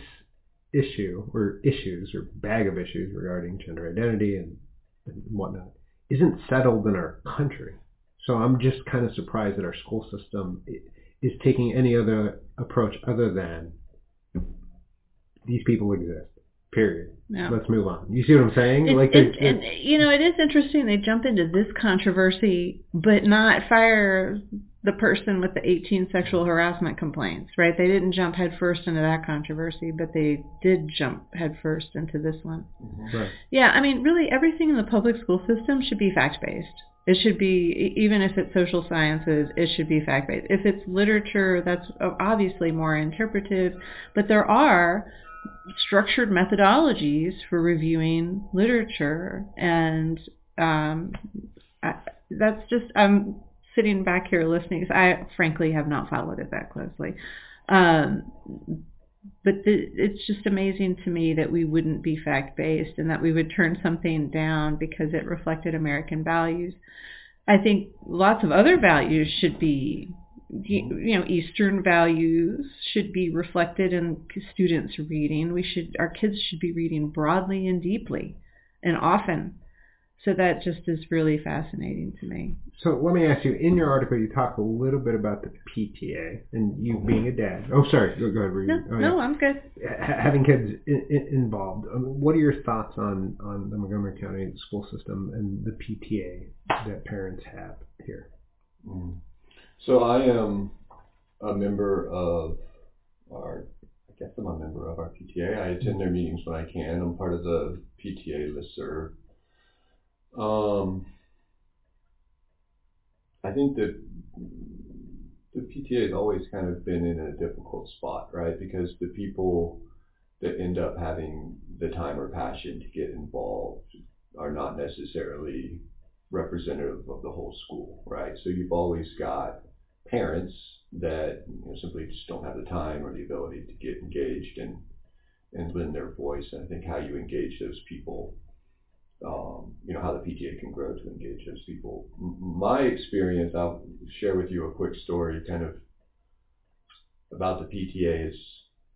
issue or issues or bag of issues regarding gender identity and, and whatnot isn't settled in our country. So I'm just kind of surprised that our school system is taking any other approach other than these people exist. Period. Yeah. Let's move on. You see what I'm saying? Like, it's, and, you know, it is interesting they jump into this controversy, but not fire the person with the 18 sexual harassment complaints, right? They didn't jump headfirst into that controversy, but they did jump headfirst into this one. Mm-hmm. right. Yeah, I mean, really, everything in the public school system should be fact-based. It should be, even if it's social sciences, it should be fact-based. If it's literature, that's uh, obviously more interpretive, but there are structured methodologies for reviewing literature, and um, I, that's just, I'm sitting back here listening 'cause I frankly have not followed it that closely. Um, but the, it's just amazing to me that we wouldn't be fact based and that we would turn something down because it reflected American values. I think lots of other values should be, you you know, Eastern values should be reflected in students' reading. We should, our kids should be reading broadly and deeply and often. So that just is really fascinating to me. So let me ask you. In your article, you talk a little bit about the PTA and you being a dad. Oh, sorry. Go, go ahead. Read. No, oh, no, I'm good. ha- having kids in, in, involved. Um, what are your thoughts on, on the Montgomery County school system and the PTA that parents have here? Mm. So I am a member of our, I guess I'm a member of our PTA. I attend their meetings when I can. I'm part of the PTA listserv. Um, I think that the PTA has always kind of been in a difficult spot, right? Because the people that end up having the time or passion to get involved are not necessarily representative of the whole school, right? So you've always got parents that you know, simply just don't have the time or the ability to get engaged and and lend their voice. And I think how you engage those people, um, you know, how the PTA can grow to engage those people. My experience, I'll share with you a quick story, kind of about the PTA is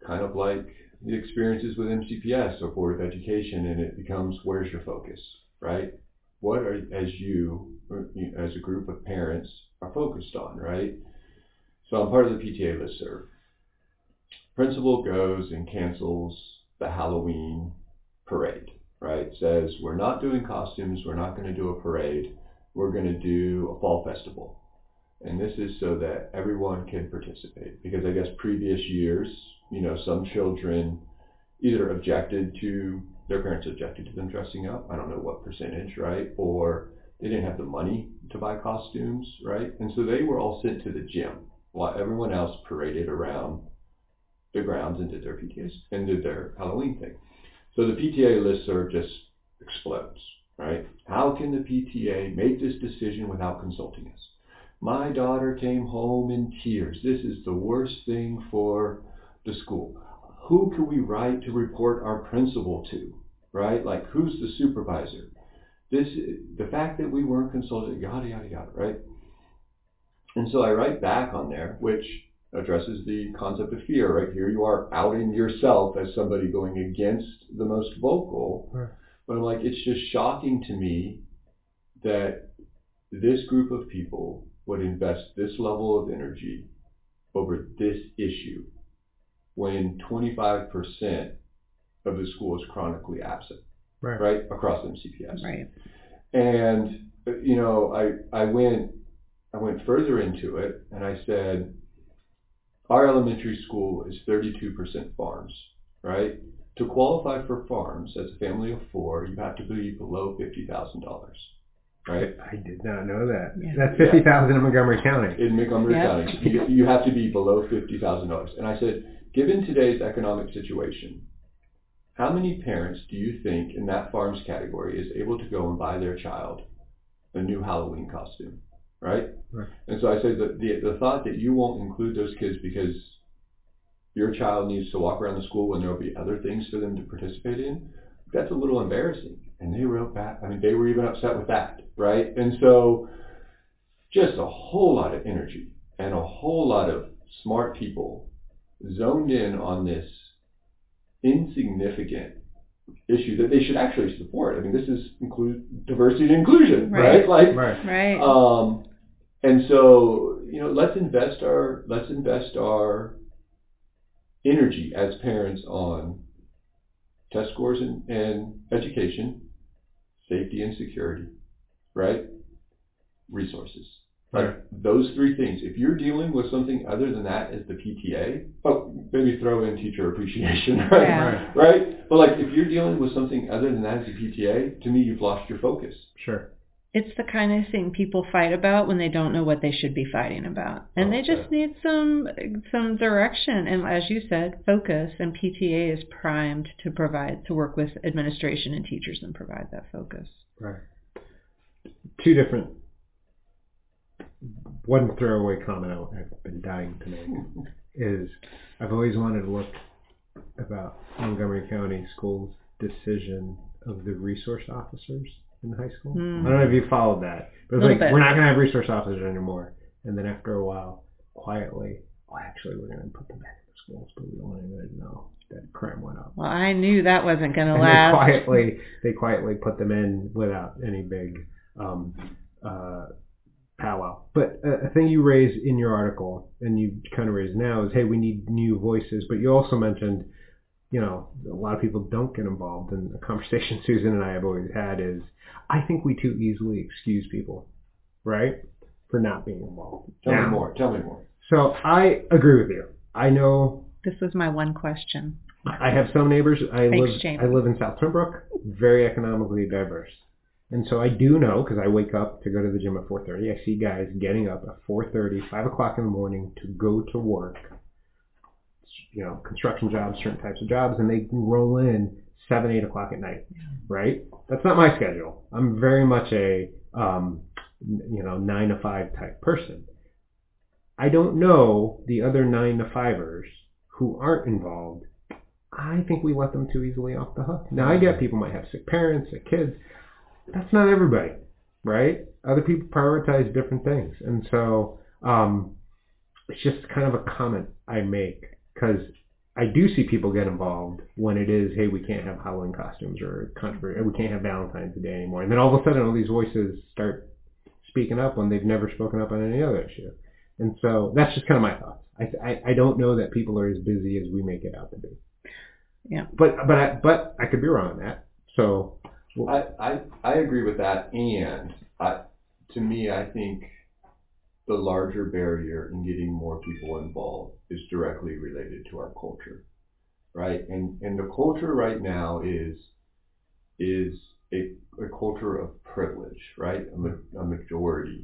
kind of like the experiences with MCPS or Board of Education, and it becomes where's your focus, right? What are as you, as a group of parents are focused on, right? So I'm part of the PTA list listserv. Principal goes and cancels the Halloween parade, right? Says we're not doing costumes, we're not going to do a parade, we're going to do a fall festival. And this is so that everyone can participate because I guess previous years, you know, some children either objected to their parents objected to them dressing up. I don't know what percentage, right? Or they didn't have the money to buy costumes, right? And so they were all sent to the gym while everyone else paraded around the grounds and did their PTAs and did their Halloween thing. So the PTA listserv just explodes, right? How can the PTA make this decision without consulting us? My daughter came home in tears. This is the worst thing for the school. Who can we write to report our principal to? Right? Like who's the supervisor? This the fact that we weren't consulted, yada yada yada, right? And so I write back on there, which addresses the concept of fear, right? Here you are outing yourself as somebody going against the most vocal. Right. But I'm like, it's just shocking to me that this group of people would invest this level of energy over this issue when 25% of the school is chronically absent, Right. right? Across MCPS. Right. And uh, you know, I I went I went further into it and I said our elementary school is 32% farms, right? To qualify for farms as a family of four, you have to be below $50,000, right? I did not know that. Yeah. That's fifty thousand in Montgomery County. In Montgomery Yeah. County, you, you have to be below $50,000. And I said, given today's economic situation, how many parents do you think in that farms category is able to go and buy their child a new Halloween costume, right? Right. And so I say that the, the thought that you won't include those kids because your child needs to walk around the school when there will be other things for them to participate in, that's a little embarrassing. And they wrote back, I mean, they were even upset with that, right? And so just a whole lot of energy and a whole lot of smart people zoned in on this insignificant issue that they should actually support. I mean, this is include diversity and inclusion, right? Right. Like, Right. Right. um, and so, you know, let's invest our let's invest our energy as parents on test scores and, and education, safety and security, right? Resources. Like Right. those three things. If you're dealing with something other than that as the PTA, oh, maybe throw in teacher appreciation, right? Yeah. Right. Right? But like if you're dealing with something other than that as a PTA, to me you've lost your focus. Sure. it's the kind of thing people fight about when they don't know what they should be fighting about and oh, they just need some some direction and as you said focus and pta is primed to provide to work with administration and teachers and provide that focus Right. Two different. One throwaway comment I- I've been dying to make is I've always wanted to look about Montgomery County Schools' decision of the resource officers in high school. Hmm. I don't know if you followed that, but it was like bit. we're not going to have resource officers anymore. And then after a while, quietly, oh, actually, we're going to put them back in the schools, but we don't want anyone to know that crime went up. well i knew that wasn't going to And they last quietly they quietly put them in without any big um, uh, powwow. But uh, a thing you raise in your article and you kind of raise now is, hey, we need new voices. But you also mentioned, you know, a lot of people don't get involved. And the conversation Susan and I have always had is, I think we too easily excuse people, right, for not being involved. Tell Now, me more. Tell me more. So I agree with you. I know this was my one question I have some neighbors. I Thanks, live Jamie. I live in South Pembroke, very economically diverse, and so I do know because I wake up to go to the gym at 4:30. I see guys getting up at 4:30, 5 o'clock in the morning to go to work. You know, construction jobs, certain types of jobs, and they roll in seven, eight o'clock at night. Right? That's not my schedule. I'm very much a um, you know nine to five type person. I don't know the other nine to fivers who aren't involved I think we let them too easily off the hook. Now I get people might have sick parents, sick kids. That's not everybody, right? Other people prioritize different things, and so um, it's just kind of a comment I make because I do see people get involved when it is, hey, we can't have Halloween costumes or controversy, we can't have Valentine's Day anymore, and then all of a sudden all these voices start speaking up when they've never spoken up on any other issue, and so that's just kind of my thoughts. I, I, I don't know that people are as busy as we make it out to be. Yeah. But but I, but I could be wrong on that. So I, I, I agree with that, and I, to me, I think the larger barrier in getting more people involved is directly related to our culture, right? And and the culture right now is is a, a culture of privilege, right? A, a majority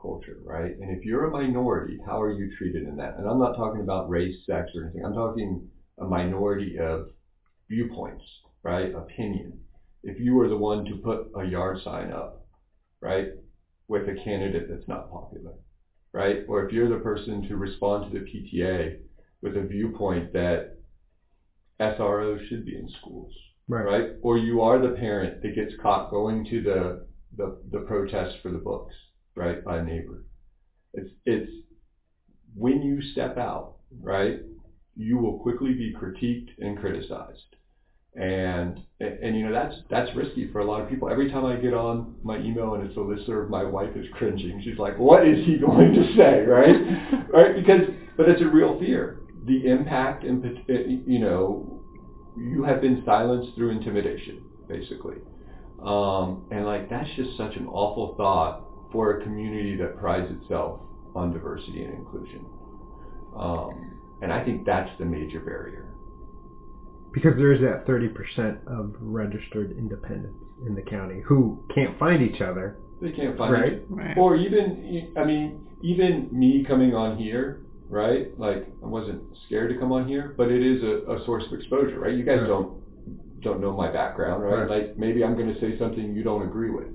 culture, right? And if you're a minority, how are you treated in that? And I'm not talking about race, sex, or anything. I'm talking a minority of viewpoints, right? Opinion. If you were the one to put a yard sign up, right, with a candidate that's not popular, right? Or if you're the person to respond to the PTA with a viewpoint that SROs should be in schools, Right. right? Or you are the parent that gets caught going to the the, the protest for the books, right, by a neighbor. It's it's when you step out, right, you will quickly be critiqued and criticized. And, and and you know that's that's risky for a lot of people. Every time I get on my email and it's a listserv, my wife is cringing. She's like, "What is he going to say?" Right, right? Because but it's a real fear. The impact and you know you have been silenced through intimidation, basically. Um, and like that's just such an awful thought for a community that prides itself on diversity and inclusion. Um, and I think that's the major barrier. Because there is that 30% of registered independents in the county who can't find each other. They can't find Right. it. Right. Or even, I mean, even me coming on here, right? Like I wasn't scared to come on here, but it is a, a source of exposure, right? You guys Right. don't don't know my background, right? Right. Like maybe I'm going to say something you don't agree with,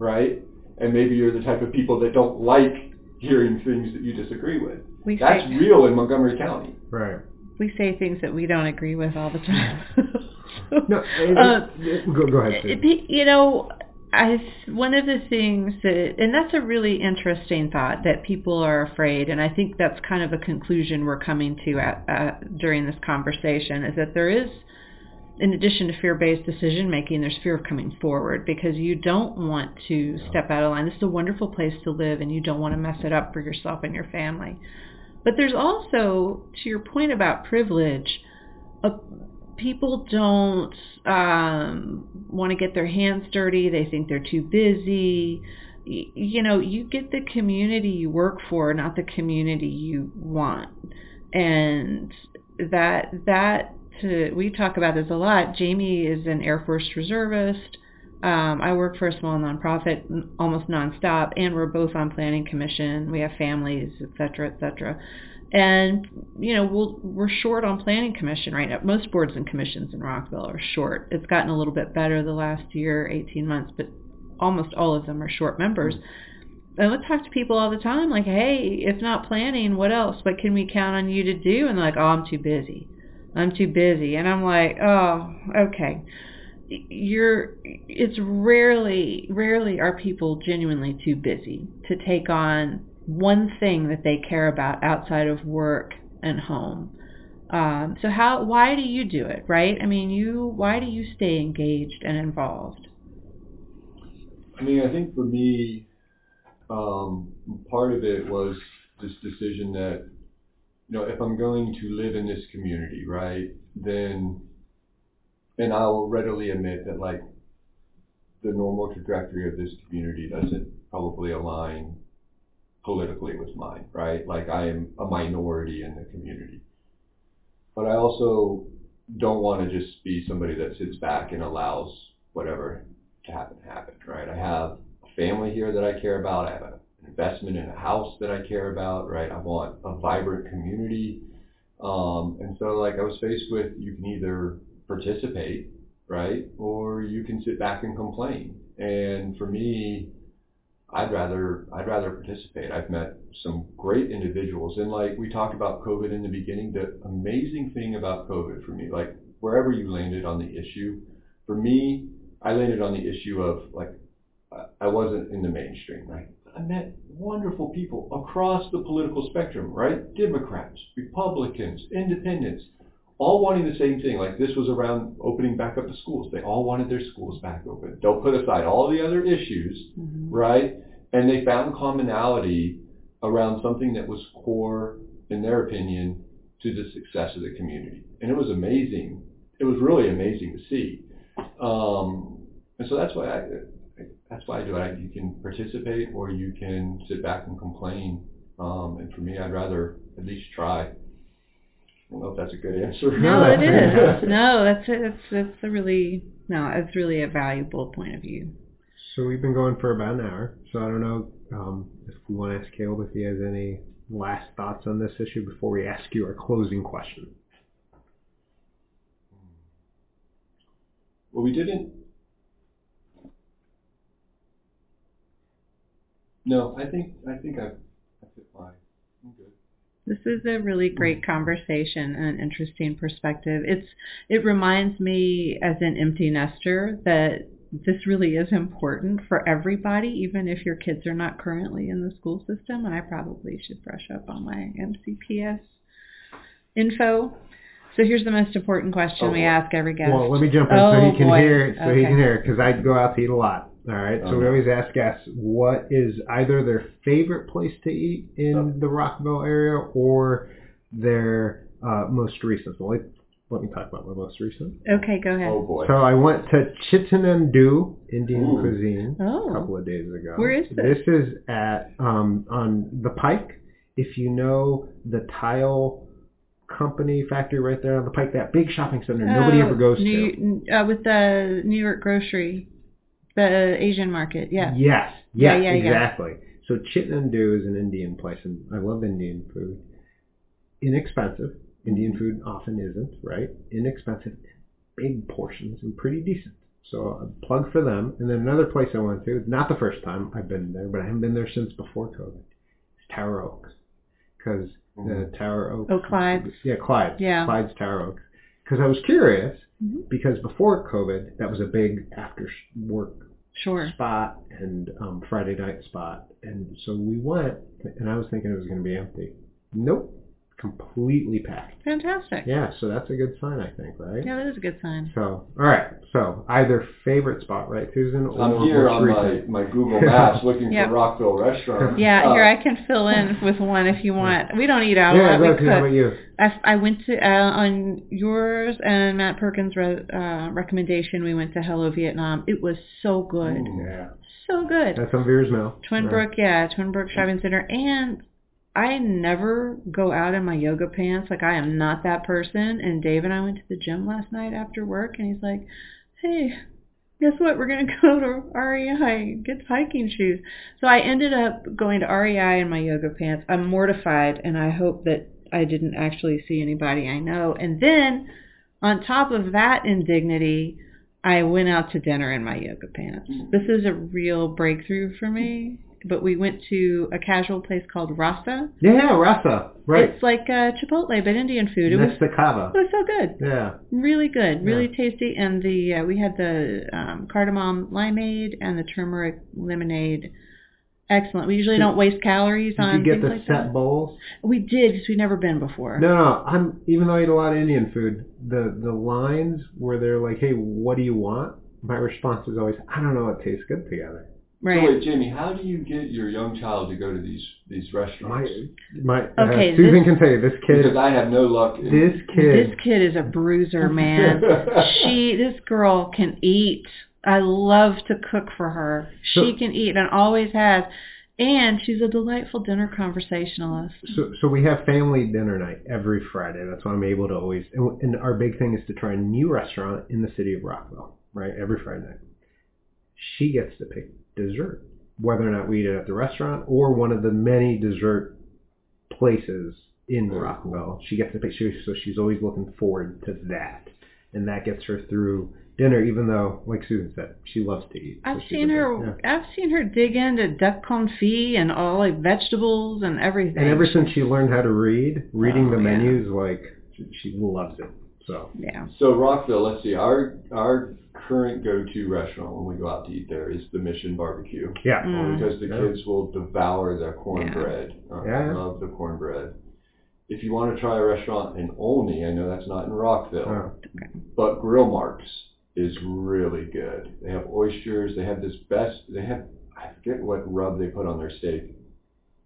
right? And maybe you're the type of people that don't like hearing things that you disagree with. We That's real in Montgomery County. Right. We say things that we don't agree with all the time. No, it- Uh, it- go, go ahead. It- you know, I one of the things that, and that's a really interesting thought that people are afraid, and I think that's kind of a conclusion we're coming to at, at during this conversation is that there is, in addition to fear-based decision making, there's fear of coming forward because you don't want to step out of line. This is a wonderful place to live, and you don't want to mess it up for yourself and your family. But there's also, to your point about privilege, a, people don't um, want to get their hands dirty. They think they're too busy. Y- You know, you get the community you work for, not the community you want. And that that to, we talk about this a lot. Jamie is an Air Force reservist. Um, I work for a small nonprofit, almost nonstop, and we're both on planning commission. We have families, et cetera, et cetera. And you know, we'll, we're short on planning commission right now. Most boards and commissions in Rockville are short. It's gotten a little bit better the last year, 18 months, but almost all of them are short members. And we talk to people all the time, like, hey, if not planning, what else? What can we count on you to do? And they're like, oh, I'm too busy. I'm too busy. And I'm like, oh, okay. You're, it's rarely, rarely are people genuinely too busy to take on one thing that they care about outside of work and home. Um, so how, why do you do it, right? I mean, you, why do you stay engaged and involved? I mean, I think for me, um, part of it was this decision that, you know, if I'm going to live in this community, right, then, and I'll readily admit that, like, the normal trajectory of this community doesn't probably align politically with mine, right? Like, I am a minority in the community. But I also don't want to just be somebody that sits back and allows whatever to happen to happen, right? I have a family here that I care about. I have an investment in a house that I care about, right? I want a vibrant community. Um, and so like I was faced with you can either participate, right? Or you can sit back and complain. And for me, I'd rather I'd rather participate. I've met some great individuals and like we talked about COVID in the beginning, the amazing thing about COVID for me, like wherever you landed on the issue, for me, I landed on the issue of like I- wasn't in the mainstream, right? I met wonderful people across the political spectrum, right? Democrats, Republicans, Independents, all wanting the same thing. Like this was around opening back up the schools. They all wanted their schools back open. They'll put aside all the other issues, right? And they found commonality around something that was core, in their opinion, to the success of the community. And it was amazing. It was really amazing to see. Um, and so that's why I, that's why I do it. You can participate or you can sit back and complain. Um, and for me, I'd rather at least try don't know if that's a good answer. No, it is. no, that's a, that's that's a really no, it's really a valuable point of view. So we've been going for about an hour. So I don't know um, if we want to ask Caleb if he has any last thoughts on this issue before we ask you our closing question. Well, we didn't. No, I think I think I, I my. I'm good. This is a really great conversation and an interesting perspective. It's it reminds me as an empty nester that this really is important for everybody, even if your kids are not currently in the school system. And I probably should brush up on my MCPS info. So here's the most important question Oh, we ask every guest. Well, let me jump in Oh, so he oh, can boy. hear. So he can hear because I go out to eat a lot. All right. So Oh, we always ask guests what is either their favorite place to eat in Oh. the Rockville area or their uh, most recent. So let, let me talk about my most recent. Okay, go ahead. Oh boy. So I went to Chittenandu Indian Ooh. cuisine a Oh, couple of days ago. Where is this? This is at um, on the Pike. If you know the tile company factory right there on the Pike, that big shopping center nobody Oh, ever goes to. Uh, with the New York grocery, the Asian market. Yeah. Yes. Yeah, Yes, yeah, yeah. exactly. So Chittenandu is an Indian place, and I love Indian food. Inexpensive. Indian mm-hmm. food often isn't, right? Inexpensive, big portions, and pretty decent. So a plug for them. And then another place I went to, not the first time I've been there, but I haven't been there since before COVID. It's Tower Oaks. Because the mm-hmm. Tower Oaks. Oh, Clyde's. Yeah, Clyde's. Yeah. Clyde's Tower Oaks. Because I was curious, Mhm. because before COVID, that was a big after work Sure. spot and um, Friday night spot. And so we went, and I was thinking it was going to be empty. Nope, completely packed. Fantastic. Yeah, so that's a good sign, I think, right? Yeah, that is a good sign. So, all right. So either favorite spot, right, Susan? I'm or here most on my, recent? my Google Maps looking Yep. for Rockville restaurants. Yeah, Uh, here I can fill in with one if you want. We don't eat out a Yeah, lot. We exactly. How about you? I, I went to uh, on yours and Matt Perkins' re, uh, recommendation. We went to Hello Vietnam. It was so good, Ooh. Yeah, so good. that's on Veirs Mill. Twin Right. Brook, yeah, Twinbrook Shopping Center. And I never go out in my yoga pants. Like I am not that person. And Dave and I went to the gym last night after work, and he's like, "Hey, guess what? We're gonna go to REI and get hiking shoes." So I ended up going to REI in my yoga pants. I'm mortified, and I hope that I didn't actually see anybody I know. And then on top of that indignity, I went out to dinner in my yoga pants. Mm. This is a real breakthrough for me. But we went to a casual place called Rasta. Yeah, Rasa. Right. It's like uh, Chipotle, but Indian food. It was, to Cava. it was so good, Yeah. really good, really tasty. And the uh, we had the um, cardamom limeade and the turmeric lemonade. Excellent. We usually don't waste calories Did on you get the like set that. bowls? We did because we've never been before. No, no. I'm even though I eat a lot of Indian food, the the lines where they're like, "Hey, what do you want?" My response is always, "I don't know. It tastes good together." So wait, Jamie, how do you get your young child to go to these these My restaurants? my Okay, uh, Susan this- can tell you this kid. Because I have no luck. In, This kid. This kid is a bruiser, man. she, this girl can eat. I love to cook for her. She So- can eat and always has. And she's a delightful dinner conversationalist. So, so we have family dinner night every Friday. That's why I'm able to always. And, and our big thing is to try a new restaurant in the city of Rockville, right? Every Friday night. She gets to pick dessert, whether or not we eat it at the restaurant or one of the many dessert places in Very Rockville. She gets to pick. she- So she's always looking forward to that, and that gets her through dinner. Even though, like Susan said, she loves to eat. I've she's seen her. yeah. I've seen her dig into duck confit and all like vegetables and everything. And ever since she learned how to read, reading Oh, the yeah. menus, like she, she loves it. So yeah. So Rockville, let's see. Our our current go-to restaurant when we go out to eat there is the Mission Barbecue. yeah, Mm. Because the Yeah. kids will devour their cornbread. Uh, Yeah, I yeah. love the cornbread. If you want to try a restaurant in Olney, I know that's not in Rockville, Oh. but Grillmarx is really good. They have oysters. They have this best. They have I forget what rub they put on their steak.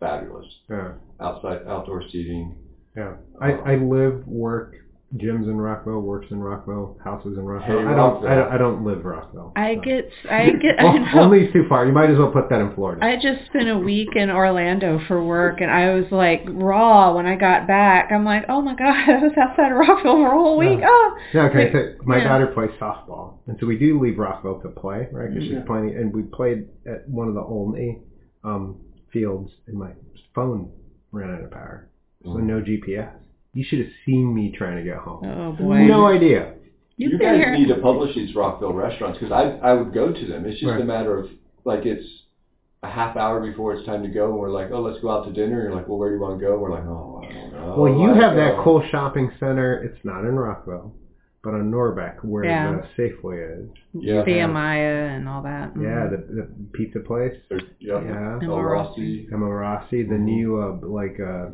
Fabulous. yeah, Outside outdoor seating. yeah. I, I live, work, gyms in Rockville, works in Rockville, houses in Rockville. Hey, I don't, Rockville. I don't, I don't live Rockville. I so. get. I get. I O- know. Only too far. You might as well put that in Florida. I just spent a week in Orlando for work, and I was like raw when I got back. I'm like, oh my god, I was outside of Rockville for a whole week. Yeah. Oh, yeah, okay. like, So my yeah. daughter plays softball, and so we do leave Rockville to play, right? Because Yeah. she's playing, and we played at one of the Olney um, fields, and my phone ran out of power, so Mm. no GPS. You should have seen me trying to get home. oh boy. No idea. You've you been guys here. need to publish these Rockville restaurants because I I would go to them. It's just Right. a matter of like it's a half hour before it's time to go, and we're like, oh, let's go out to dinner. And you're like, well, where do you want to go? We're like, oh, I don't know. Well, you Let's have that go." cool shopping center. It's not in Rockville, but on Norbeck, where Yeah. the Safeway is. Yeah. Via and all that. Yeah, Mhm. the, the pizza place. There's, yeah. Yeah. El Emma Rossi. Emma Rossi, the new uh, like uh,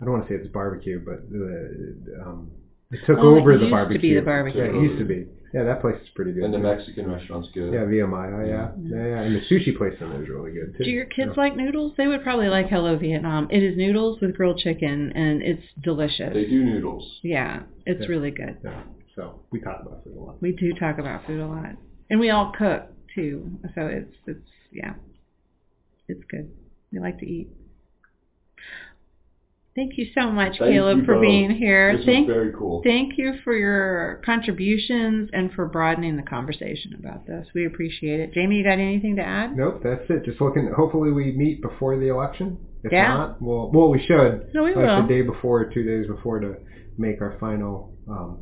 I don't want to say it's barbecue, but the um, it took Oh, it over the used to barbecue. be the barbecue. Yeah, it used to be. Yeah, that place is pretty good. And the too. Mexican restaurant's good. Yeah, Via Maya. Yeah. yeah, yeah, and the sushi place in there is really good too. Do your kids Yeah. like noodles? They would probably like Hello Vietnam. It is noodles with grilled chicken, and it's delicious. They do noodles. Yeah, it's Yeah. really good. Yeah. So we talk about food a lot. We do talk about food a lot, and we all cook too. So it's it's yeah, it's good. We like to eat. Thank you so much, Thank Caleb, you for both. being here. This Thank was very cool. thank you for your contributions and for broadening the conversation about this. We appreciate it. Jamie, you got anything to add? Nope, that's it. Just looking. Hopefully, we meet before the election. If Yeah. not, well, well, we should. No, we like will. the day before, or two days before, to make our final um,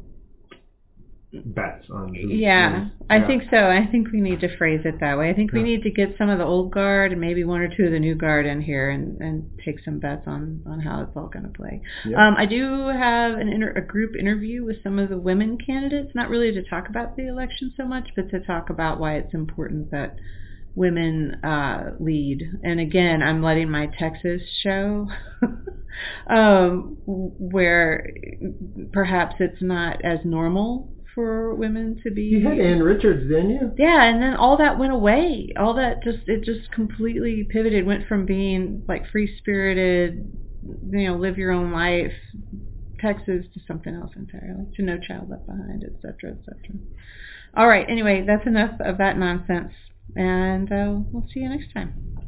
bets on. Who, Yeah, who's- I yeah. think so. I think we need to phrase it that way. I think we need to get some of the old guard and maybe one or two of the new guard in here and, and take some bets on, on how it's all going to play. Yeah. Um, I do have an inter- a group interview with some of the women candidates, not really to talk about the election so much, but to talk about why it's important that women uh, lead. And again, I'm letting my Texas show, um, where perhaps it's not as normal for women to be. You had Ann Richards, didn't you? Yeah, and then all that went away. All that just it just completely pivoted. Went from being like free spirited, you know, live your own life, Texas to something else entirely. To No Child Left Behind, etc., etc. All right. Anyway, that's enough of that nonsense, and uh, we'll see you next time.